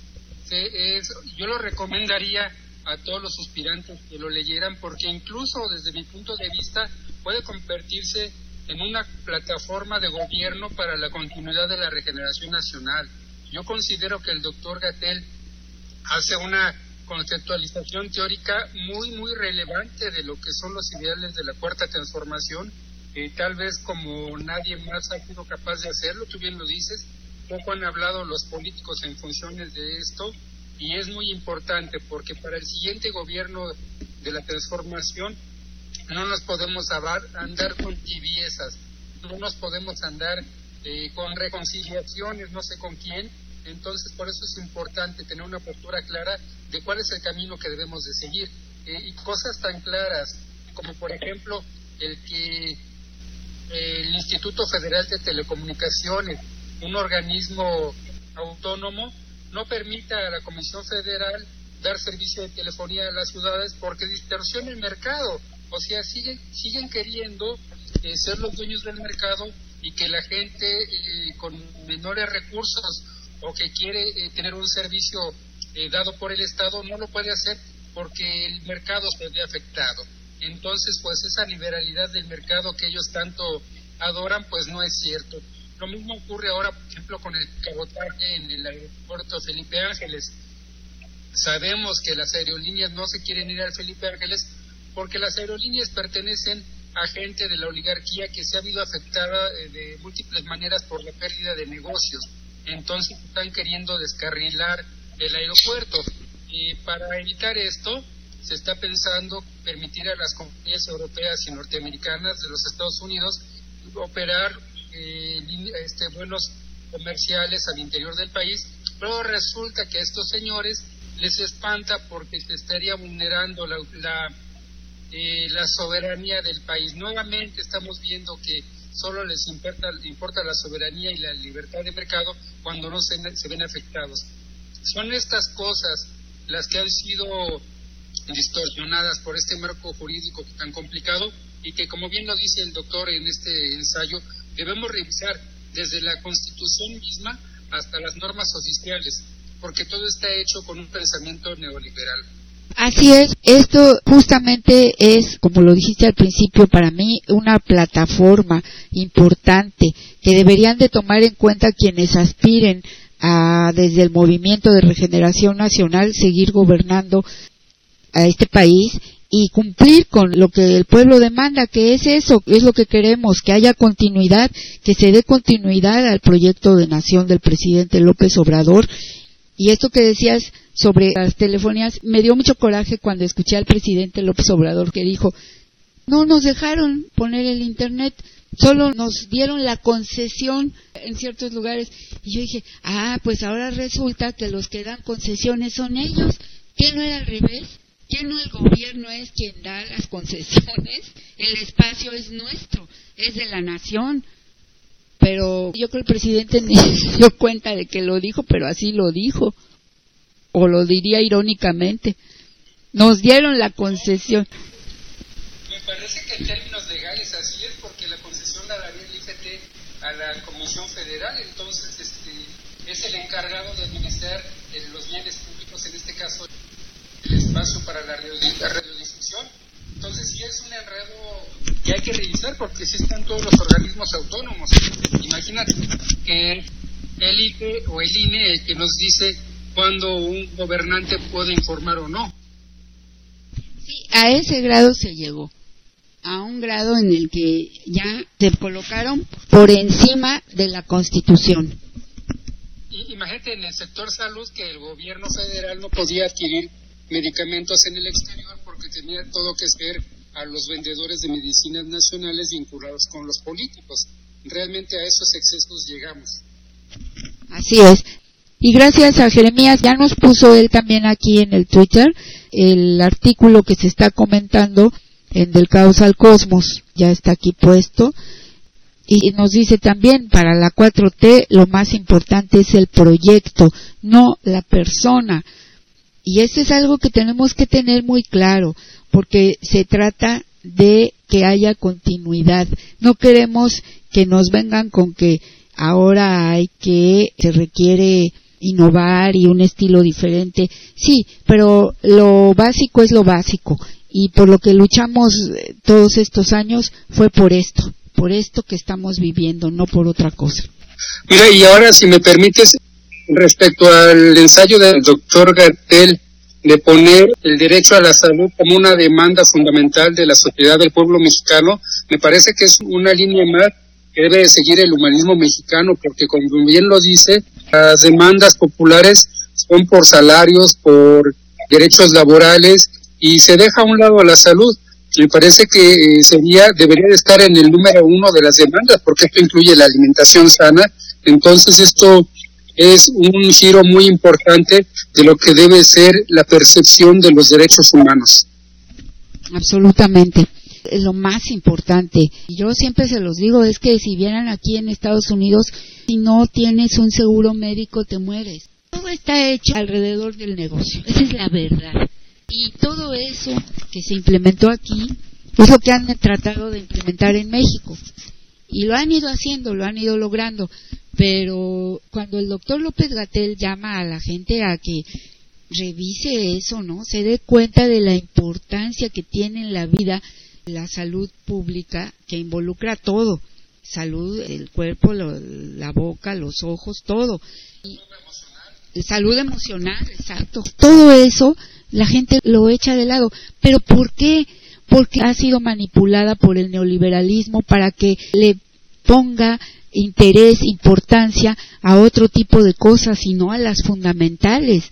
[SPEAKER 5] yo lo recomendaría a todos los aspirantes que lo leyeran porque incluso desde mi punto de vista puede convertirse en una plataforma de gobierno para la continuidad de la regeneración nacional. Yo considero que el doctor Gatel hace una conceptualización teórica muy, muy relevante de lo que son los ideales de la cuarta transformación, tal vez como nadie más ha sido capaz de hacerlo, tú bien lo dices, poco han hablado los políticos en funciones de esto, y es muy importante porque para el siguiente gobierno de la transformación no nos podemos andar con tibiezas, no nos podemos andar eh, con reconciliaciones, no sé con quién, entonces, por eso es importante tener una postura clara de cuál es el camino que debemos de seguir. Eh, y cosas tan claras como, por ejemplo, el que el Instituto Federal de Telecomunicaciones, un organismo autónomo, no permita a la Comisión Federal dar servicio de telefonía a las ciudades porque distorsiona el mercado. O sea, siguen, siguen queriendo eh, ser los dueños del mercado y que la gente eh, con menores recursos o que quiere eh, tener un servicio eh, dado por el Estado no lo puede hacer porque el mercado se ve afectado. Entonces, pues esa liberalidad del mercado que ellos tanto adoran, pues no es cierto. Lo mismo ocurre ahora, por ejemplo, con el cabotaje en el aeropuerto Felipe Ángeles. Sabemos que las aerolíneas no se quieren ir al Felipe Ángeles porque las aerolíneas pertenecen a gente de la oligarquía que se ha habido afectada eh, de múltiples maneras por la pérdida de negocios entonces están queriendo descarrilar el aeropuerto. Y para evitar esto, se está pensando permitir a las compañías europeas y norteamericanas de los Estados Unidos operar eh, este, vuelos comerciales al interior del país, pero resulta que a estos señores les espanta porque se estaría vulnerando la, la, eh, la soberanía del país. Nuevamente estamos viendo que solo les importa, importa la soberanía y la libertad de mercado cuando no se, se ven afectados. Son estas cosas las que han sido distorsionadas por este marco jurídico tan complicado y que, como bien lo dice el doctor en este ensayo, debemos revisar desde la Constitución misma hasta las normas oficiales, porque todo está hecho con un pensamiento neoliberal.
[SPEAKER 3] Así es, esto justamente es, como lo dijiste al principio, para mí una plataforma importante que deberían de tomar en cuenta quienes aspiren a, desde el movimiento de regeneración nacional, seguir gobernando a este país y cumplir con lo que el pueblo demanda, que es eso, es lo que queremos, que haya continuidad, que se dé continuidad al proyecto de nación del presidente López Obrador. Y esto que decías sobre las telefonías, me dio mucho coraje cuando escuché al presidente López Obrador que dijo, no nos dejaron poner el Internet, solo nos dieron la concesión en ciertos lugares. Y yo dije, ah, pues ahora resulta que los que dan concesiones son ellos. ¿Qué no era al revés? ¿Qué no el gobierno es quien da las concesiones? El espacio es nuestro, es de la nación. Pero yo creo que el presidente ni se dio cuenta de que lo dijo, pero así lo dijo o lo diría irónicamente, nos dieron la concesión.
[SPEAKER 5] parece que en términos legales así es porque la concesión la daría el IFT a la Comisión Federal, entonces este, es el encargado de administrar eh, los bienes públicos, en este caso el espacio para la radiodifusión. Entonces sí es un enredo que hay que revisar porque sí están todos los organismos autónomos. Imagínate que el IFE o el INE que nos dice cuándo un gobernante puede informar o no.
[SPEAKER 3] Sí, a ese grado se llegó a un grado en el que ya se colocaron por encima de la Constitución.
[SPEAKER 5] imagínate en el sector salud que el gobierno federal no podía adquirir medicamentos en el exterior porque tenía todo que ser a los vendedores de medicinas nacionales vinculados con los políticos. Realmente a esos excesos llegamos.
[SPEAKER 3] Así es. Y gracias a Jeremías, ya nos puso él también aquí en el Twitter el artículo que se está comentando en Del Caos al Cosmos, ya está aquí puesto. Y nos dice también, para la 4T lo más importante es el proyecto, no la persona. Y eso es algo que tenemos que tener muy claro, porque se trata de que haya continuidad. No queremos que nos vengan con que ahora hay que, se requiere innovar y un estilo diferente. Sí, pero lo básico es lo básico y por lo que luchamos eh, todos estos años fue por esto, por esto que estamos viviendo, no por otra cosa.
[SPEAKER 5] Mira, y ahora si me permites, respecto al ensayo del doctor Gartel de poner el derecho a la salud como una demanda fundamental de la sociedad del pueblo mexicano, me parece que es una línea más que debe seguir el humanismo mexicano, porque como bien lo dice, las demandas populares son por salarios, por derechos laborales y se deja a un lado la salud. Me parece que eh, sería, debería de estar en el número uno de las demandas, porque esto incluye la alimentación sana. Entonces esto es un giro muy importante de lo que debe ser la percepción de los derechos humanos.
[SPEAKER 3] Absolutamente. Lo más importante, yo siempre se los digo, es que si vienen aquí en Estados Unidos, si no tienes un seguro médico, te mueres. Todo está hecho alrededor del negocio. Esa es la verdad. Y todo eso que se implementó aquí es lo que han tratado de implementar en México. Y lo han ido haciendo, lo han ido logrando. Pero cuando el doctor López Gatel llama a la gente a que revise eso, ¿no? Se dé cuenta de la importancia que tiene en la vida la salud pública que involucra todo. Salud, el cuerpo, la boca, los ojos, todo. salud emocional, exacto. Todo eso la gente lo echa de lado. ¿Pero por qué? Porque ha sido manipulada por el neoliberalismo para que le ponga interés, importancia a otro tipo de cosas y no a las fundamentales.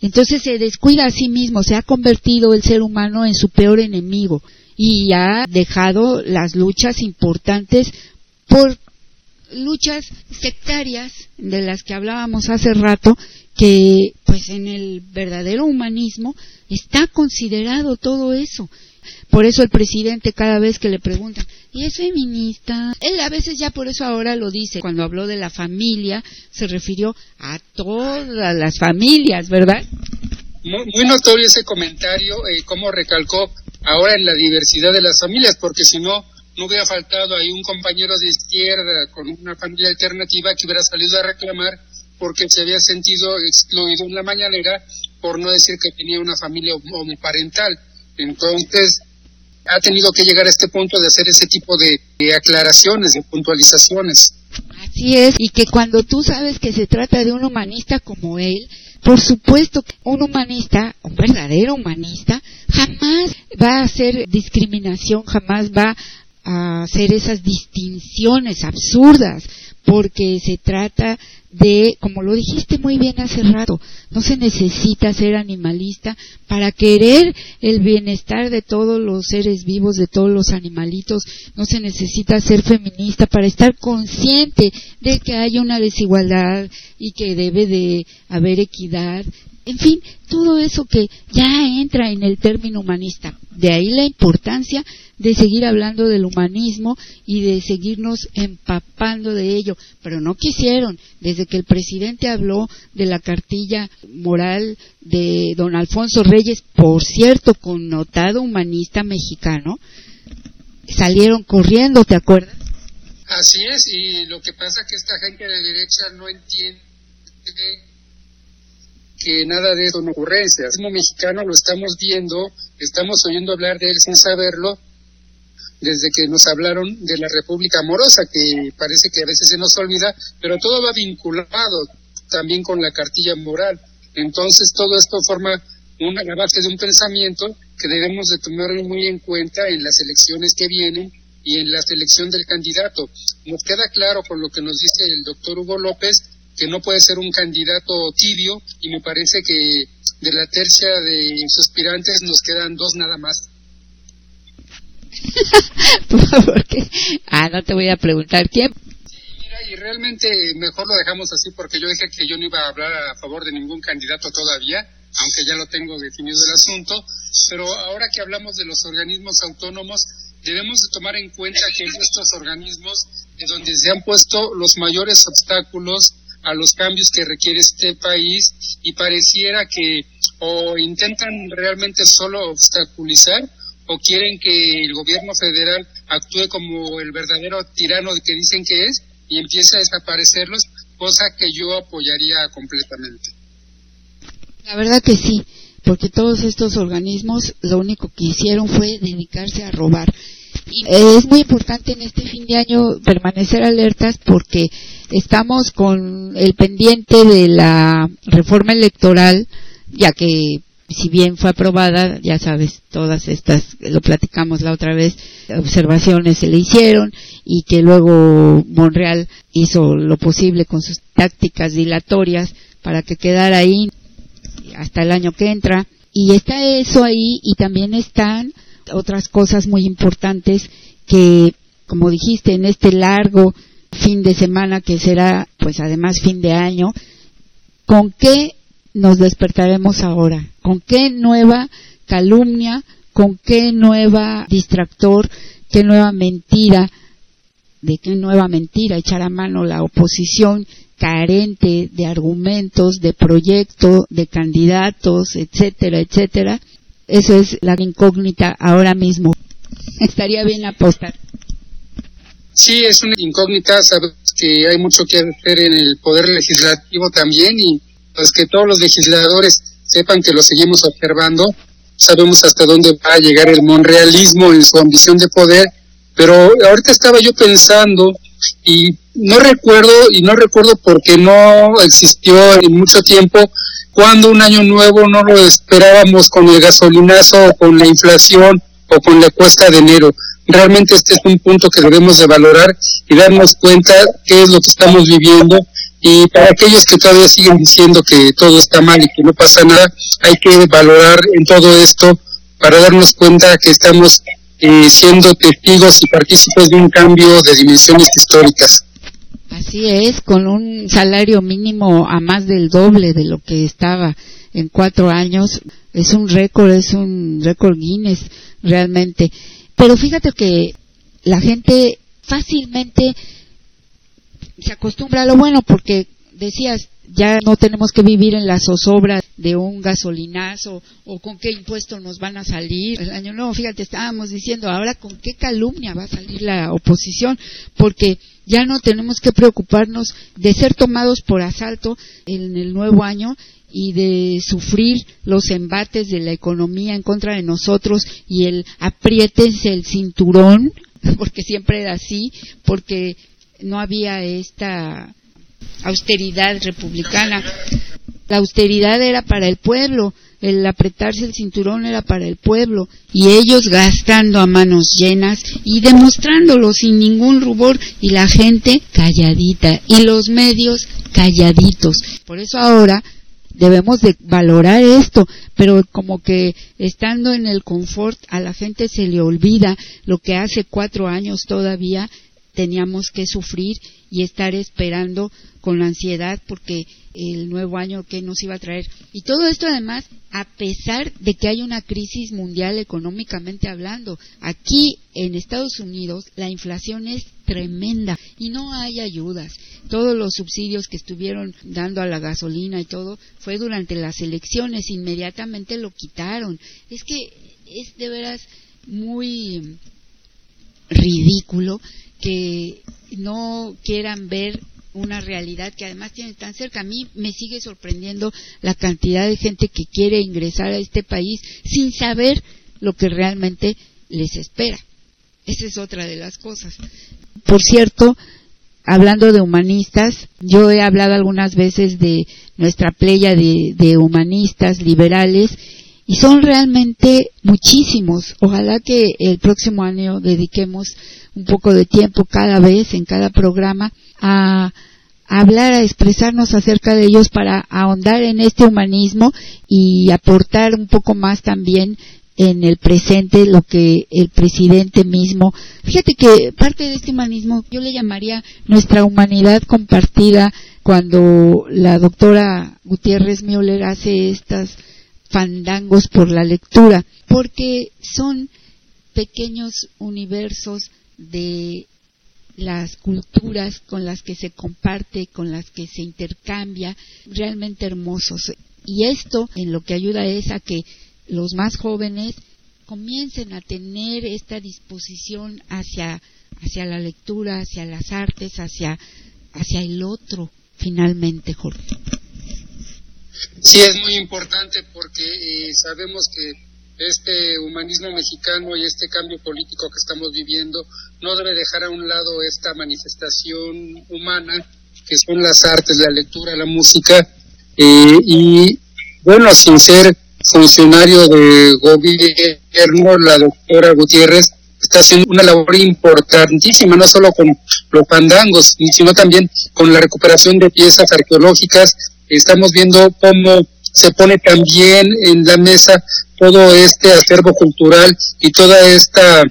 [SPEAKER 3] Entonces se descuida a sí mismo, se ha convertido el ser humano en su peor enemigo y ha dejado las luchas importantes por luchas sectarias de las que hablábamos hace rato que pues en el verdadero humanismo está considerado todo eso. Por eso el presidente cada vez que le preguntan, ¿y es feminista? Él a veces ya por eso ahora lo dice. Cuando habló de la familia, se refirió a todas las familias, ¿verdad?
[SPEAKER 5] Muy, notorio ese comentario, eh, como recalcó ahora en la diversidad de las familias, porque si no, no hubiera faltado ahí un compañero de izquierda con una familia alternativa que hubiera salido a reclamar porque se había sentido excluido en la mañanera, por no decir que tenía una familia homoparental. Entonces, ha tenido que llegar a este punto de hacer ese tipo de, aclaraciones, de puntualizaciones.
[SPEAKER 3] Así es, y que cuando tú sabes que se trata de un humanista como él, por supuesto que un humanista, un verdadero humanista, jamás va a hacer discriminación, jamás va a hacer esas distinciones absurdas, porque se trata de, como lo dijiste muy bien hace rato, no se necesita ser animalista para querer el bienestar de todos los seres vivos, de todos los animalitos, no se necesita ser feminista para estar consciente de que hay una desigualdad y que debe de haber equidad. En fin, todo eso que ya entra en el término humanista. De ahí la importancia de seguir hablando del humanismo y de seguirnos empapando de ello. Pero no quisieron, desde que el presidente habló de la cartilla moral de don Alfonso Reyes, por cierto, connotado humanista mexicano, salieron corriendo, ¿te acuerdas?
[SPEAKER 5] Así es, y lo que pasa es que esta gente de derecha no entiende que nada de eso no ocurrencias. Como mexicano lo estamos viendo, estamos oyendo hablar de él sin saberlo, desde que nos hablaron de la República Amorosa, que parece que a veces se nos olvida, pero todo va vinculado también con la cartilla moral. Entonces todo esto forma una base de un pensamiento que debemos de tomar muy en cuenta en las elecciones que vienen y en la selección del candidato. Nos queda claro por lo que nos dice el doctor Hugo López que no puede ser un candidato tibio y me parece que de la tercia de suspirantes nos quedan dos nada más.
[SPEAKER 3] ah, no te voy a preguntar quién.
[SPEAKER 5] Mira, y realmente mejor lo dejamos así porque yo dije que yo no iba a hablar a favor de ningún candidato todavía, aunque ya lo tengo definido el asunto, pero ahora que hablamos de los organismos autónomos, debemos de tomar en cuenta que en estos organismos es donde se han puesto los mayores obstáculos a los cambios que requiere este país y pareciera que o intentan realmente solo obstaculizar o quieren que el gobierno federal actúe como el verdadero tirano que dicen que es y empiece a desaparecerlos, cosa que yo apoyaría completamente.
[SPEAKER 3] La verdad que sí, porque todos estos organismos lo único que hicieron fue dedicarse a robar. Y es muy importante en este fin de año permanecer alertas porque estamos con el pendiente de la reforma electoral, ya que si bien fue aprobada, ya sabes, todas estas, lo platicamos la otra vez, observaciones se le hicieron y que luego Monreal hizo lo posible con sus tácticas dilatorias para que quedara ahí hasta el año que entra. Y está eso ahí y también están otras cosas muy importantes que, como dijiste, en este largo fin de semana que será, pues además fin de año, ¿con qué nos despertaremos ahora? ¿Con qué nueva calumnia? ¿Con qué nueva distractor? ¿Qué nueva mentira? ¿De qué nueva mentira echar a mano la oposición carente de argumentos, de proyecto, de candidatos, etcétera, etcétera? Eso es la incógnita ahora mismo. Estaría bien apostar.
[SPEAKER 5] Sí, es una incógnita, sabes que hay mucho que hacer en el poder legislativo también y pues que todos los legisladores sepan que lo seguimos observando, sabemos hasta dónde va a llegar el monrealismo en su ambición de poder, pero ahorita estaba yo pensando y no recuerdo y no recuerdo porque no existió en mucho tiempo cuando un año nuevo no lo esperábamos con el gasolinazo o con la inflación o con la cuesta de enero. Realmente este es un punto que debemos de valorar y darnos cuenta qué es lo que estamos viviendo y para aquellos que todavía siguen diciendo que todo está mal y que no pasa nada, hay que valorar en todo esto para darnos cuenta que estamos eh, siendo testigos y partícipes de un cambio de dimensiones históricas.
[SPEAKER 3] Así es, con un salario mínimo a más del doble de lo que estaba en cuatro años. Es un récord, es un récord Guinness realmente. Pero fíjate que la gente fácilmente se acostumbra a lo bueno porque decías, ya no tenemos que vivir en la zozobra de un gasolinazo o con qué impuesto nos van a salir. El año nuevo, fíjate, estábamos diciendo ahora con qué calumnia va a salir la oposición, porque ya no tenemos que preocuparnos de ser tomados por asalto en el nuevo año y de sufrir los embates de la economía en contra de nosotros y el apriétense el cinturón, porque siempre era así, porque no había esta austeridad republicana. La austeridad era para el pueblo, el apretarse el cinturón era para el pueblo, y ellos gastando a manos llenas y demostrándolo sin ningún rubor, y la gente calladita, y los medios calladitos. Por eso ahora debemos de valorar esto, pero como que estando en el confort a la gente se le olvida lo que hace cuatro años todavía teníamos que sufrir y estar esperando con la ansiedad porque el nuevo año que nos iba a traer. Y todo esto además, a pesar de que hay una crisis mundial económicamente hablando, aquí en Estados Unidos la inflación es tremenda y no hay ayudas. Todos los subsidios que estuvieron dando a la gasolina y todo fue durante las elecciones, inmediatamente lo quitaron. Es que es de veras muy ridículo que no quieran ver una realidad que además tiene tan cerca. A mí me sigue sorprendiendo la cantidad de gente que quiere ingresar a este país sin saber lo que realmente les espera. Esa es otra de las cosas. Por cierto, hablando de humanistas, yo he hablado algunas veces de nuestra playa de, de humanistas liberales y son realmente muchísimos. Ojalá que el próximo año dediquemos un poco de tiempo cada vez en cada programa a, hablar, a expresarnos acerca de ellos para ahondar en este humanismo y aportar un poco más también en el presente lo que el presidente mismo. Fíjate que parte de este humanismo yo le llamaría nuestra humanidad compartida cuando la doctora Gutiérrez Müller hace estas fandangos por la lectura, porque son pequeños universos de las culturas con las que se comparte, con las que se intercambia, realmente hermosos. Y esto en lo que ayuda es a que los más jóvenes comiencen a tener esta disposición hacia, hacia la lectura, hacia las artes, hacia, hacia el otro, finalmente, Jorge.
[SPEAKER 5] Sí, es muy importante porque eh, sabemos que este humanismo mexicano y este cambio político que estamos viviendo no debe dejar a un lado esta manifestación humana que son las artes, la lectura, la música eh, y bueno, sin ser funcionario de gobierno, la doctora Gutiérrez está haciendo una labor importantísima, no solo con los pandangos, sino también con la recuperación de piezas arqueológicas. Estamos viendo cómo se pone también en la mesa todo este acervo cultural y toda esta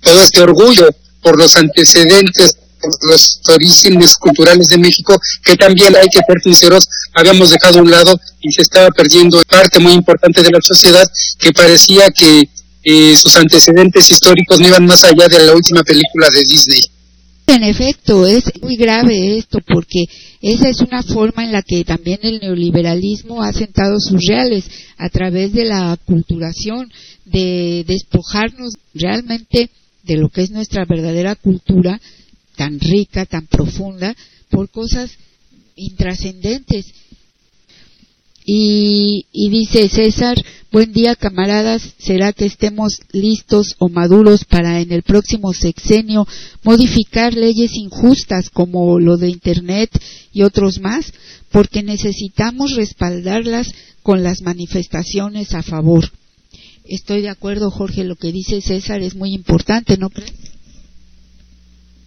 [SPEAKER 5] todo este orgullo por los antecedentes por los orígenes culturales de México que también hay que ser sinceros habíamos dejado a un lado y se estaba perdiendo parte muy importante de la sociedad que parecía que eh, sus antecedentes históricos no iban más allá de la última película de Disney.
[SPEAKER 3] En efecto, es muy grave esto porque esa es una forma en la que también el neoliberalismo ha sentado sus reales a través de la culturación, de despojarnos realmente de lo que es nuestra verdadera cultura, tan rica, tan profunda, por cosas intrascendentes y, dice César, buen día camaradas, ¿será que estemos listos o maduros para en el próximo sexenio modificar leyes injustas como lo de Internet y otros más? Porque necesitamos respaldarlas con las manifestaciones a favor. Estoy de acuerdo, Jorge, lo que dice César es muy importante, ¿no crees?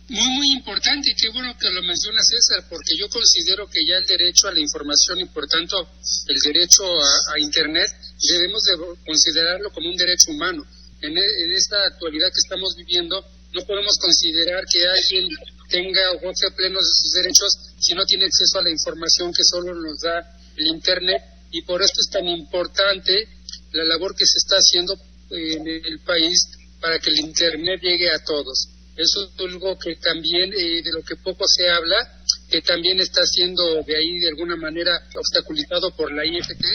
[SPEAKER 5] Muy, muy importante y qué bueno que lo menciona César, porque yo considero que ya el derecho a la información y por tanto el derecho a, Internet debemos de considerarlo como un derecho humano. En, en, esta actualidad que estamos viviendo, no podemos considerar que alguien tenga o goce pleno de sus derechos si no tiene acceso a la información que solo nos da el Internet y por esto es tan importante la labor que se está haciendo en el país para que el Internet llegue a todos. Eso es algo que también, eh, de lo que poco se habla, que también está siendo de ahí de alguna manera obstaculizado por la IFT,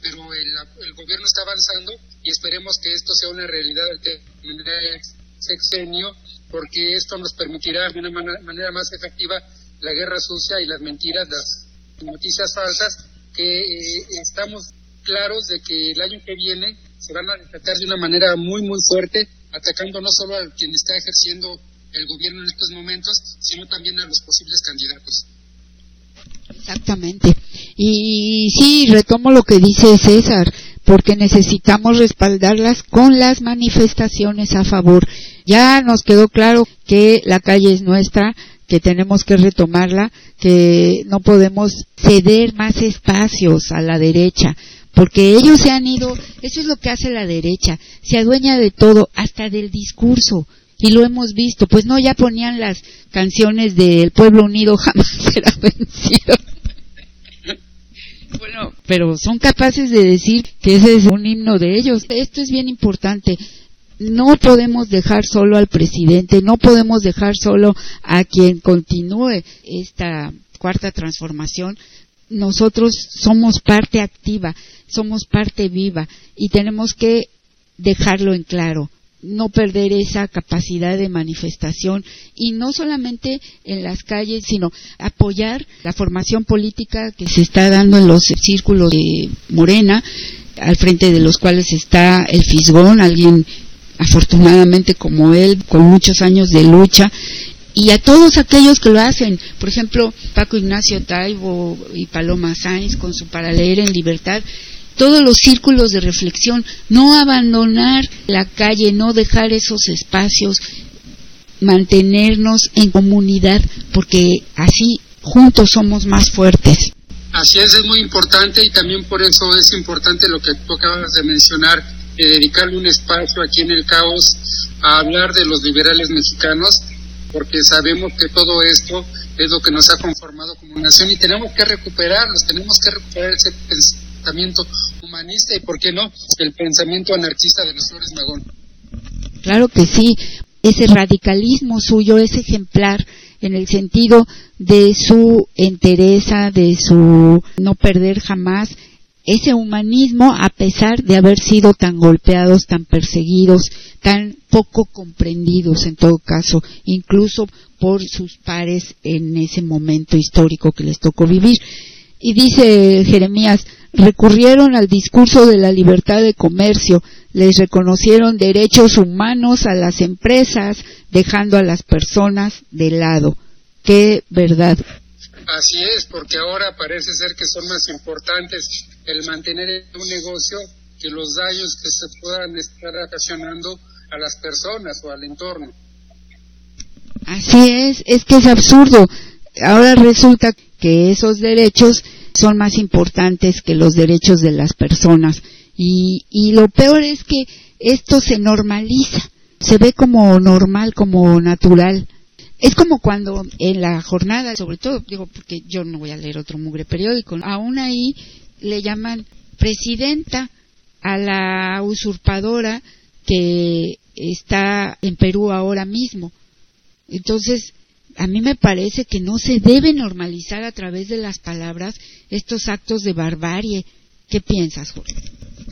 [SPEAKER 5] pero el, gobierno está avanzando y esperemos que esto sea una realidad al terminar el sexenio, porque esto nos permitirá de una manera más efectiva la guerra sucia y las mentiras, las noticias falsas, que eh, estamos claros de que el año que viene se van a tratar de una manera muy, muy fuerte, atacando no solo a quien está ejerciendo el gobierno en estos momentos, sino también a los posibles candidatos.
[SPEAKER 3] Exactamente. Y sí, retomo lo que dice César, porque necesitamos respaldarlas con las manifestaciones a favor. Ya nos quedó claro que la calle es nuestra, que tenemos que retomarla, que no podemos ceder más espacios a la derecha, porque ellos se han ido, eso es lo que hace la derecha, se adueña de todo, hasta del discurso y lo hemos visto, pues no, ya ponían las canciones del pueblo unido jamás será vencido. bueno, pero son capaces de decir que ese es un himno de ellos. Esto es bien importante. No podemos dejar solo al presidente, no podemos dejar solo a quien continúe esta cuarta transformación. Nosotros somos parte activa, somos parte viva y tenemos que dejarlo en claro no perder esa capacidad de manifestación y no solamente en las calles, sino apoyar la formación política que se está dando en los círculos de Morena, al frente de los cuales está el Fisgón, alguien afortunadamente como él, con muchos años de lucha, y a todos aquellos que lo hacen, por ejemplo, Paco Ignacio Taibo y Paloma Sainz con su para leer en libertad, todos los círculos de reflexión, no abandonar la calle, no dejar esos espacios, mantenernos en comunidad, porque así juntos somos más fuertes.
[SPEAKER 5] Así es, es muy importante y también por eso es importante lo que tú acabas de mencionar, de dedicarle un espacio aquí en el caos a hablar de los liberales mexicanos, porque sabemos que todo esto es lo que nos ha conformado como nación y tenemos que recuperarlos, tenemos que recuperar ese pensamiento humanista y, ¿por qué no?, el pensamiento anarquista de los Flores Magón.
[SPEAKER 3] Claro que sí, ese radicalismo suyo es ejemplar en el sentido de su entereza, de su no perder jamás ese humanismo a pesar de haber sido tan golpeados, tan perseguidos, tan poco comprendidos en todo caso, incluso por sus pares en ese momento histórico que les tocó vivir. Y dice Jeremías, recurrieron al discurso de la libertad de comercio, les reconocieron derechos humanos a las empresas, dejando a las personas de lado. Qué verdad.
[SPEAKER 5] Así es, porque ahora parece ser que son más importantes el mantener un negocio que los daños que se puedan estar ocasionando a las personas o al entorno.
[SPEAKER 3] Así es, es que es absurdo. Ahora resulta que esos derechos son más importantes que los derechos de las personas. Y, y lo peor es que esto se normaliza, se ve como normal, como natural. Es como cuando en la jornada, sobre todo, digo, porque yo no voy a leer otro mugre periódico, aún ahí le llaman presidenta a la usurpadora que está en Perú ahora mismo. Entonces, a mí me parece que no se debe normalizar a través de las palabras estos actos de barbarie. ¿Qué piensas, Jorge?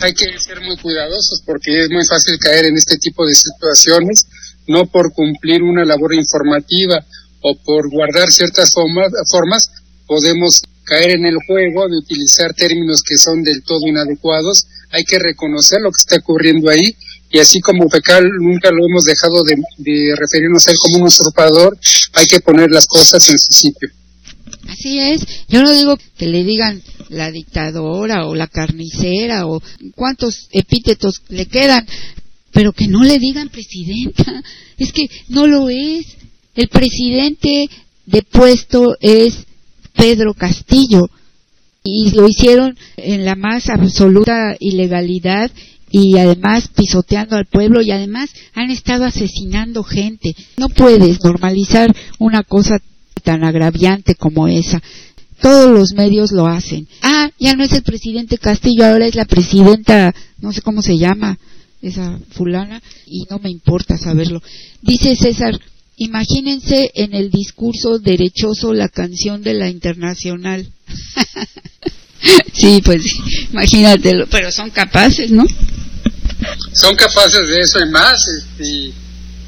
[SPEAKER 5] Hay que ser muy cuidadosos porque es muy fácil caer en este tipo de situaciones, no por cumplir una labor informativa o por guardar ciertas formas podemos caer en el juego de utilizar términos que son del todo inadecuados. Hay que reconocer lo que está ocurriendo ahí y así como Fecal nunca lo hemos dejado de, referirnos a él como un usurpador, hay que poner las cosas en su sitio.
[SPEAKER 3] Así es, yo no digo que le digan la dictadora o la carnicera o cuántos epítetos le quedan, pero que no le digan presidenta, es que no lo es. El presidente de puesto es Pedro Castillo y lo hicieron en la más absoluta ilegalidad y además pisoteando al pueblo y además han estado asesinando gente. No puedes normalizar una cosa tan agraviante como esa. Todos los medios lo hacen. Ah, ya no es el presidente Castillo, ahora es la presidenta, no sé cómo se llama, esa fulana, y no me importa saberlo. Dice César, imagínense en el discurso derechoso la canción de la internacional. sí, pues imagínatelo, pero son capaces, ¿no?
[SPEAKER 5] Son capaces de eso y más, este,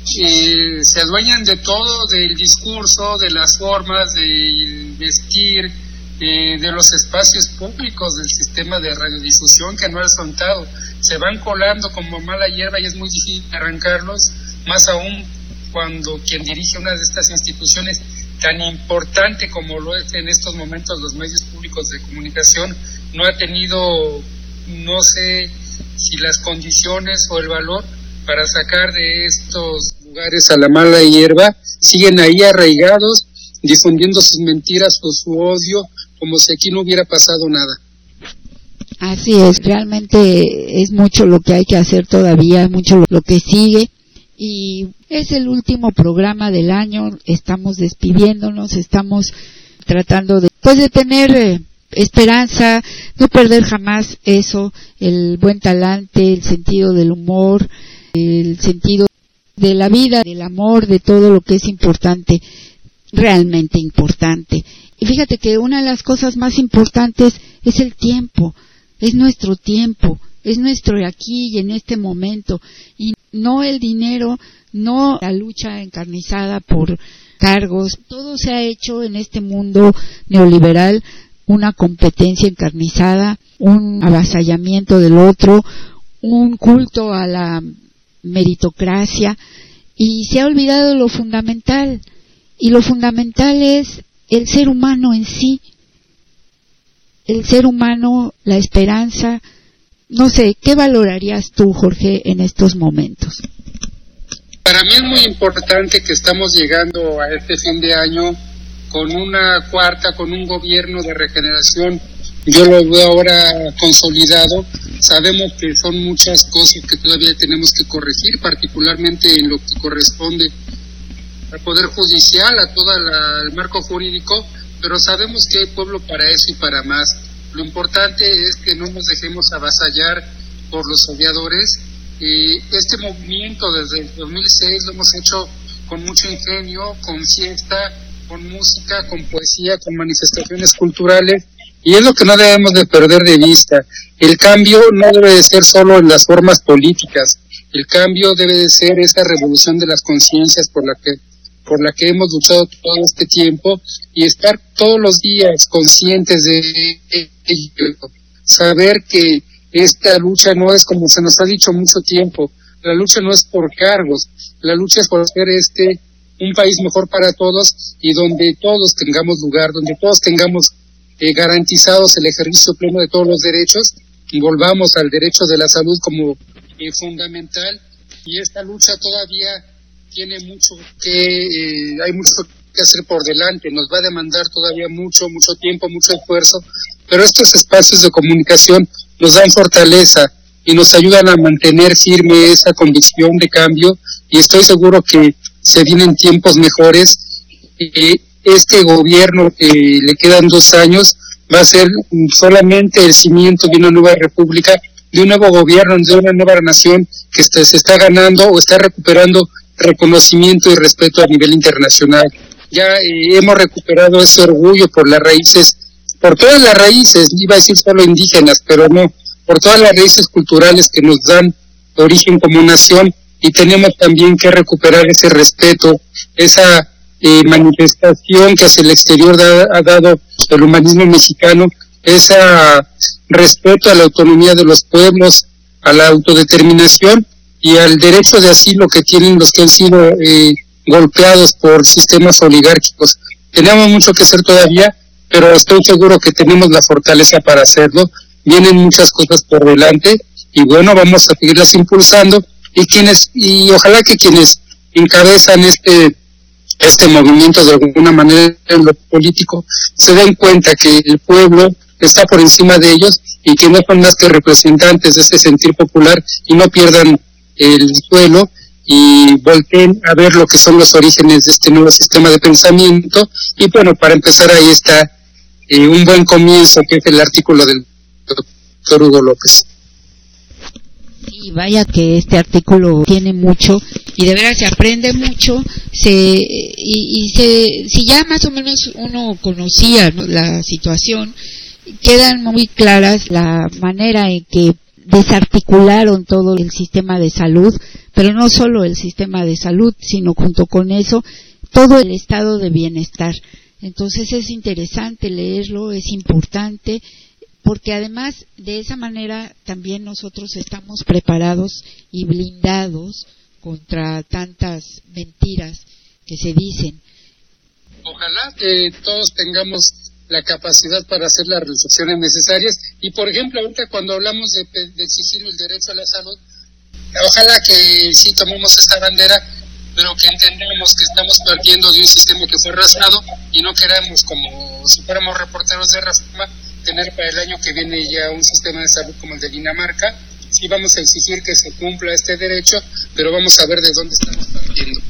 [SPEAKER 5] y se adueñan de todo, del discurso, de las formas, del vestir, eh, de los espacios públicos, del sistema de radiodifusión que no ha soltado. Se van colando como mala hierba y es muy difícil arrancarlos, más aún cuando quien dirige una de estas instituciones tan importante como lo es en estos momentos los medios públicos de comunicación, no ha tenido, no sé si las condiciones o el valor para sacar de estos lugares a la mala hierba siguen ahí arraigados, difundiendo sus mentiras o su odio, como si aquí no hubiera pasado nada.
[SPEAKER 3] Así es, realmente es mucho lo que hay que hacer todavía, mucho lo que sigue y es el último programa del año, estamos despidiéndonos, estamos tratando de pues de tener eh, esperanza, no perder jamás eso, el buen talante, el sentido del humor, el sentido de la vida, del amor, de todo lo que es importante, realmente importante. Y fíjate que una de las cosas más importantes es el tiempo, es nuestro tiempo, es nuestro aquí y en este momento, y no el dinero, no la lucha encarnizada por cargos, todo se ha hecho en este mundo neoliberal una competencia encarnizada, un avasallamiento del otro, un culto a la meritocracia. Y se ha olvidado lo fundamental. Y lo fundamental es el ser humano en sí, el ser humano, la esperanza. No sé, ¿qué valorarías tú, Jorge, en estos momentos?
[SPEAKER 5] Para mí es muy importante que estamos llegando a este fin de año con una cuarta, con un gobierno de regeneración. Yo lo veo ahora consolidado. Sabemos que son muchas cosas que todavía tenemos que corregir, particularmente en lo que corresponde al Poder Judicial, a todo el marco jurídico, pero sabemos que hay pueblo para eso y para más. Lo importante es que no nos dejemos avasallar por los odiadores. Y este movimiento desde el 2006 lo hemos hecho con mucho ingenio, con fiesta, con música, con poesía, con manifestaciones culturales, y es lo que no debemos de perder de vista. El cambio no debe de ser solo en las formas políticas, el cambio debe de ser esa revolución de las conciencias por la que por la que hemos luchado todo este tiempo y estar todos los días conscientes de saber que esta lucha no es como se nos ha dicho mucho tiempo, la lucha no es por cargos, la lucha es por hacer este un país mejor para todos y donde todos tengamos lugar, donde todos tengamos eh, garantizados el ejercicio pleno de todos los derechos y volvamos al derecho de la salud como eh, fundamental. Y esta lucha todavía tiene mucho que eh, hay mucho que hacer por delante nos va a demandar todavía mucho mucho tiempo mucho esfuerzo pero estos espacios de comunicación nos dan fortaleza y nos ayudan a mantener firme esa convicción de cambio y estoy seguro que se vienen tiempos mejores. y este gobierno que le quedan dos años va a ser solamente el cimiento de una nueva república, de un nuevo gobierno, de una nueva nación que se está ganando o está recuperando reconocimiento y respeto a nivel internacional. Ya eh, hemos recuperado ese orgullo por las raíces, por todas las raíces, iba a decir solo indígenas, pero no, por todas las raíces culturales que nos dan origen como nación y tenemos también que recuperar ese respeto, esa eh, manifestación que hacia el exterior ha dado el humanismo mexicano, ese respeto a la autonomía de los pueblos, a la autodeterminación y al derecho de asilo que tienen los que han sido eh, golpeados por sistemas oligárquicos. Tenemos mucho que hacer todavía, pero estoy seguro que tenemos la fortaleza para hacerlo. Vienen muchas cosas por delante y bueno, vamos a seguirlas impulsando y quienes y ojalá que quienes encabezan este este movimiento de alguna manera en lo político se den cuenta que el pueblo está por encima de ellos y que no son más que representantes de ese sentir popular y no pierdan el suelo y volteen a ver lo que son los orígenes de este nuevo sistema de pensamiento y bueno para empezar ahí está eh, un buen comienzo que es el artículo del doctor Hugo López.
[SPEAKER 3] Y vaya que este artículo tiene mucho y de verdad se aprende mucho se y, se si ya más o menos uno conocía la situación quedan muy claras la manera en que desarticularon todo el sistema de salud pero no solo el sistema de salud sino junto con eso todo el estado de bienestar entonces es interesante leerlo es importante porque además de esa manera también nosotros estamos preparados y blindados contra tantas mentiras que se dicen.
[SPEAKER 5] Ojalá que todos tengamos la capacidad para hacer las realizaciones necesarias y por ejemplo ahorita cuando hablamos de, exigir el derecho a la salud ojalá que sí tomemos esta bandera pero que entendemos que estamos partiendo de un sistema que fue rasgado y no queremos como si fuéramos reporteros de reforma tener para el año que viene ya un sistema de salud como el de Dinamarca. Sí vamos a exigir que se cumpla este derecho, pero vamos a ver de dónde estamos partiendo.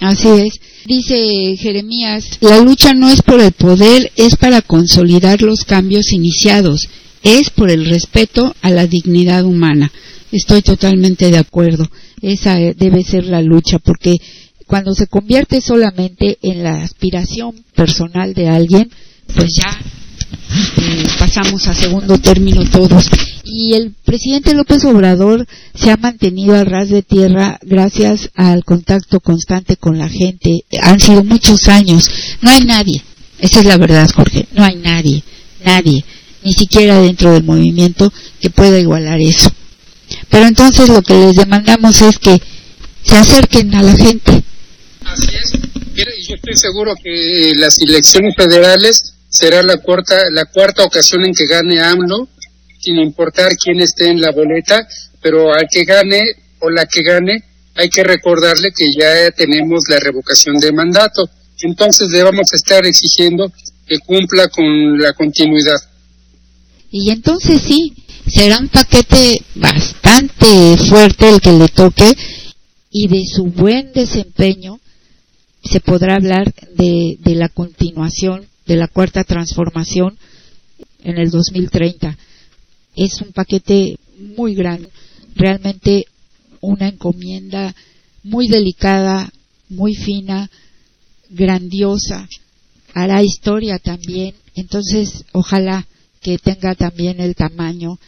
[SPEAKER 3] Así es. Dice Jeremías, la lucha no es por el poder, es para consolidar los cambios iniciados, es por el respeto a la dignidad humana. Estoy totalmente de acuerdo. Esa debe ser la lucha, porque cuando se convierte solamente en la aspiración personal de alguien, pues ya pasamos a segundo término todos. Y el presidente López Obrador se ha mantenido al ras de tierra gracias al contacto constante con la gente. Han sido muchos años. No hay nadie. Esa es la verdad, Jorge. No hay nadie. Nadie. Ni siquiera dentro del movimiento que pueda igualar eso. Pero entonces lo que les demandamos es que se acerquen a la gente.
[SPEAKER 5] Así es. Mira, yo estoy seguro que las elecciones federales será la cuarta, la cuarta ocasión en que gane AMLO, sin importar quién esté en la boleta, pero al que gane o la que gane, hay que recordarle que ya tenemos la revocación de mandato. Entonces le vamos a estar exigiendo que cumpla con la continuidad.
[SPEAKER 3] Y entonces sí, será un paquete bastante fuerte el que le toque y de su buen desempeño se podrá hablar de, de la continuación de la cuarta transformación en el 2030. Es un paquete muy grande, realmente una encomienda muy delicada, muy fina, grandiosa, hará historia también, entonces ojalá que tenga también el tamaño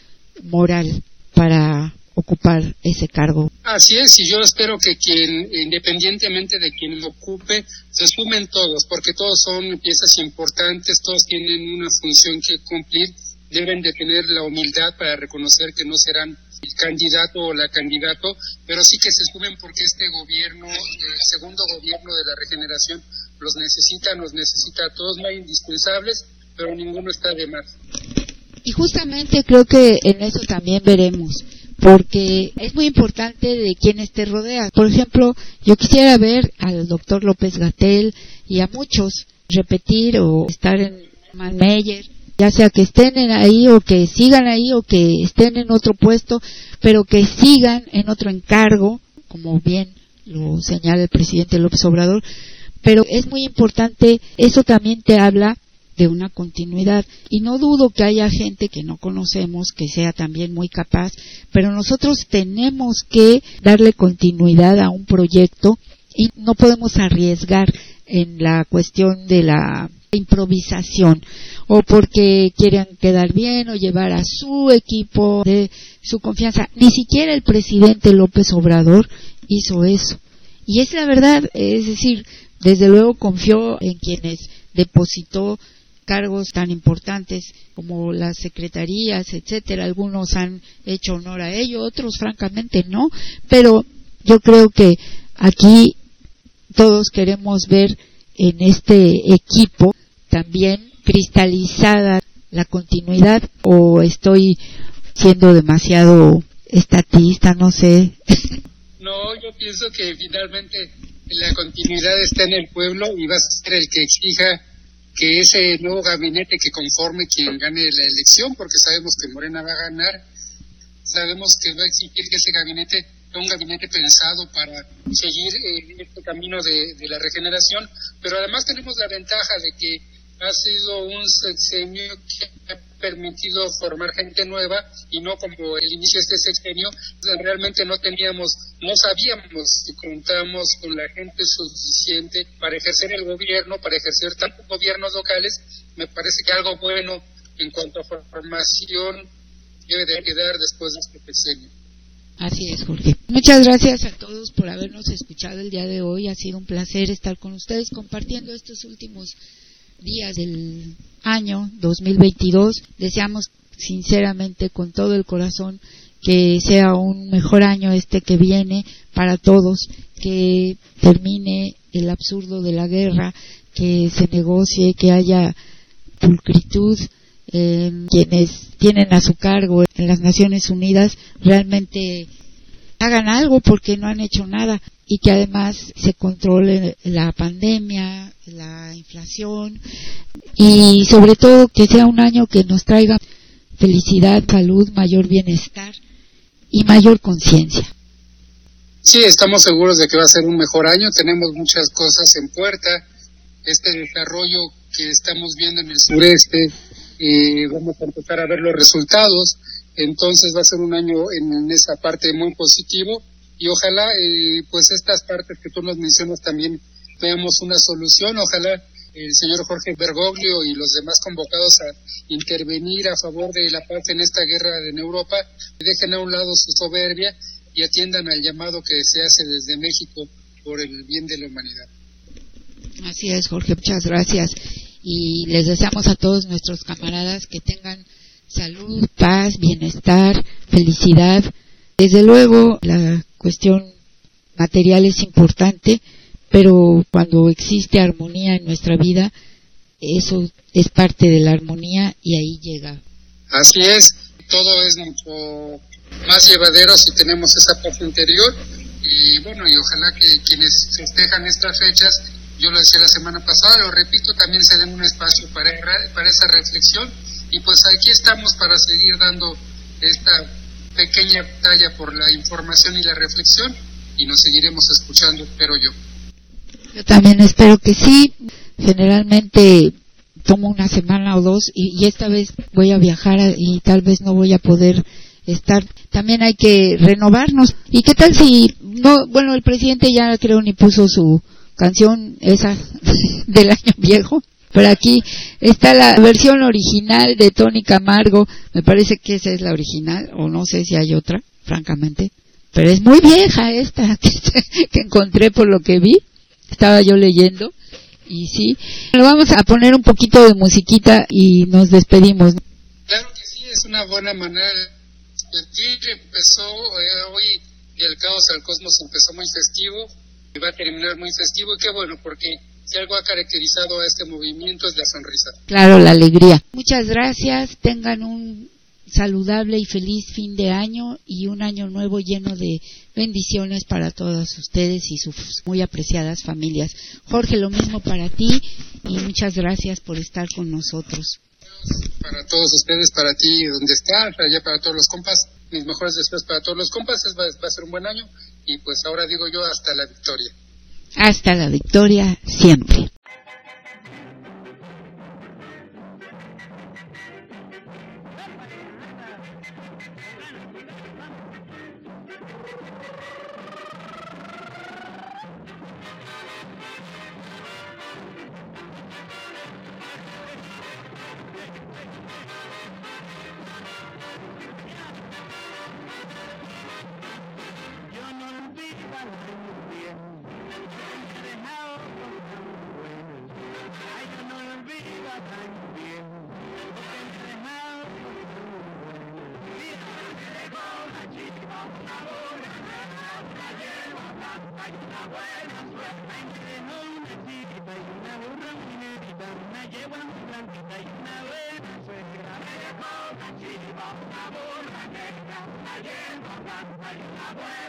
[SPEAKER 3] moral para ocupar ese cargo.
[SPEAKER 5] Así es, y yo espero que quien, independientemente de quien lo ocupe, se sumen todos, porque todos son piezas importantes, todos tienen una función que cumplir, deben de tener la humildad para reconocer que no serán el candidato o la candidato, pero sí que se sumen porque este gobierno, el segundo gobierno de la regeneración, los necesita, nos necesita a todos, no hay indispensables, pero ninguno está de más.
[SPEAKER 3] Y justamente creo que en eso también veremos porque es muy importante de quienes te rodean. Por ejemplo, yo quisiera ver al doctor López Gatel y a muchos repetir o estar en Manmeyer, ya sea que estén ahí o que sigan ahí o que estén en otro puesto, pero que sigan en otro encargo, como bien lo señala el presidente López Obrador. Pero es muy importante, eso también te habla de una continuidad. Y no dudo que haya gente que no conocemos que sea también muy capaz, pero nosotros tenemos que darle continuidad a un proyecto y no podemos arriesgar en la cuestión de la improvisación o porque quieran quedar bien o llevar a su equipo de su confianza. Ni siquiera el presidente López Obrador hizo eso. Y es la verdad, es decir, desde luego confió en quienes depositó cargos tan importantes como las secretarías, etcétera. Algunos han hecho honor a ello, otros francamente no, pero yo creo que aquí todos queremos ver en este equipo también cristalizada la continuidad o estoy siendo demasiado estatista, no sé.
[SPEAKER 5] No, yo pienso que finalmente la continuidad está en el pueblo y va a ser el que exija que ese nuevo gabinete que conforme quien gane la elección, porque sabemos que Morena va a ganar, sabemos que va a exigir que ese gabinete un gabinete pensado para seguir eh, este camino de, de la regeneración, pero además tenemos la ventaja de que ha sido un sexenio que ha permitido formar gente nueva y no como el inicio de este sexenio, realmente no teníamos, no sabíamos si contábamos con la gente suficiente para ejercer el gobierno, para ejercer tantos gobiernos locales, me parece que algo bueno en cuanto a formación debe de quedar después de este sexenio.
[SPEAKER 3] Así es, Jorge. Muchas gracias a todos por habernos escuchado el día de hoy. Ha sido un placer estar con ustedes compartiendo estos últimos días del año 2022. Deseamos sinceramente con todo el corazón que sea un mejor año este que viene para todos, que termine el absurdo de la guerra, que se negocie, que haya pulcritud en quienes tienen a su cargo en las Naciones Unidas realmente hagan algo porque no han hecho nada y que además se controle la pandemia, la inflación y sobre todo que sea un año que nos traiga felicidad, salud, mayor bienestar y mayor conciencia.
[SPEAKER 5] Sí, estamos seguros de que va a ser un mejor año, tenemos muchas cosas en puerta, este desarrollo que estamos viendo en el sureste, eh, vamos a empezar a ver los resultados, entonces va a ser un año en, esa parte muy positivo y ojalá eh, pues estas partes que tú nos mencionas también veamos una solución, ojalá el señor Jorge Bergoglio y los demás convocados a intervenir a favor de la paz en esta guerra en Europa, dejen a un lado su soberbia y atiendan al llamado que se hace desde México por el bien de la humanidad.
[SPEAKER 3] Así es, Jorge, muchas gracias. Y les deseamos a todos nuestros camaradas que tengan salud, paz, bienestar, felicidad. Desde luego, la cuestión material es importante, pero cuando existe armonía en nuestra vida, eso es parte de la armonía y ahí llega.
[SPEAKER 5] Así es, todo es mucho más llevadero si tenemos esa paz interior y bueno, y ojalá que quienes festejan estas fechas, yo lo decía la semana pasada, lo repito, también se den un espacio para, para esa reflexión y pues aquí estamos para seguir dando esta pequeña talla por la información y la reflexión y nos seguiremos escuchando, espero yo.
[SPEAKER 3] Yo también espero que sí. Generalmente tomo una semana o dos y, esta vez voy a viajar y tal vez no voy a poder estar. También hay que renovarnos. ¿Y qué tal si no? Bueno, el presidente ya creo ni puso su canción esa del año viejo. Pero aquí está la versión original de Tony Camargo. Me parece que esa es la original, o no sé si hay otra, francamente. Pero es muy vieja esta que encontré por lo que vi estaba yo leyendo y sí, lo vamos a poner un poquito de musiquita y nos despedimos.
[SPEAKER 5] Claro que sí, es una buena manera. El día empezó eh, hoy el caos al cosmos empezó muy festivo y va a terminar muy festivo y qué bueno porque si algo ha caracterizado a este movimiento es la sonrisa.
[SPEAKER 3] Claro, la alegría. Muchas gracias, tengan un saludable y feliz fin de año y un año nuevo lleno de bendiciones para todos ustedes y sus muy apreciadas familias. Jorge, lo mismo para ti y muchas gracias por estar con nosotros.
[SPEAKER 5] Para todos ustedes, para ti, donde está, allá para todos los compas, mis mejores deseos para todos los compas, va, va a ser un buen año y pues ahora digo yo hasta la victoria.
[SPEAKER 3] Hasta la victoria siempre.
[SPEAKER 6] Una buena, una buena,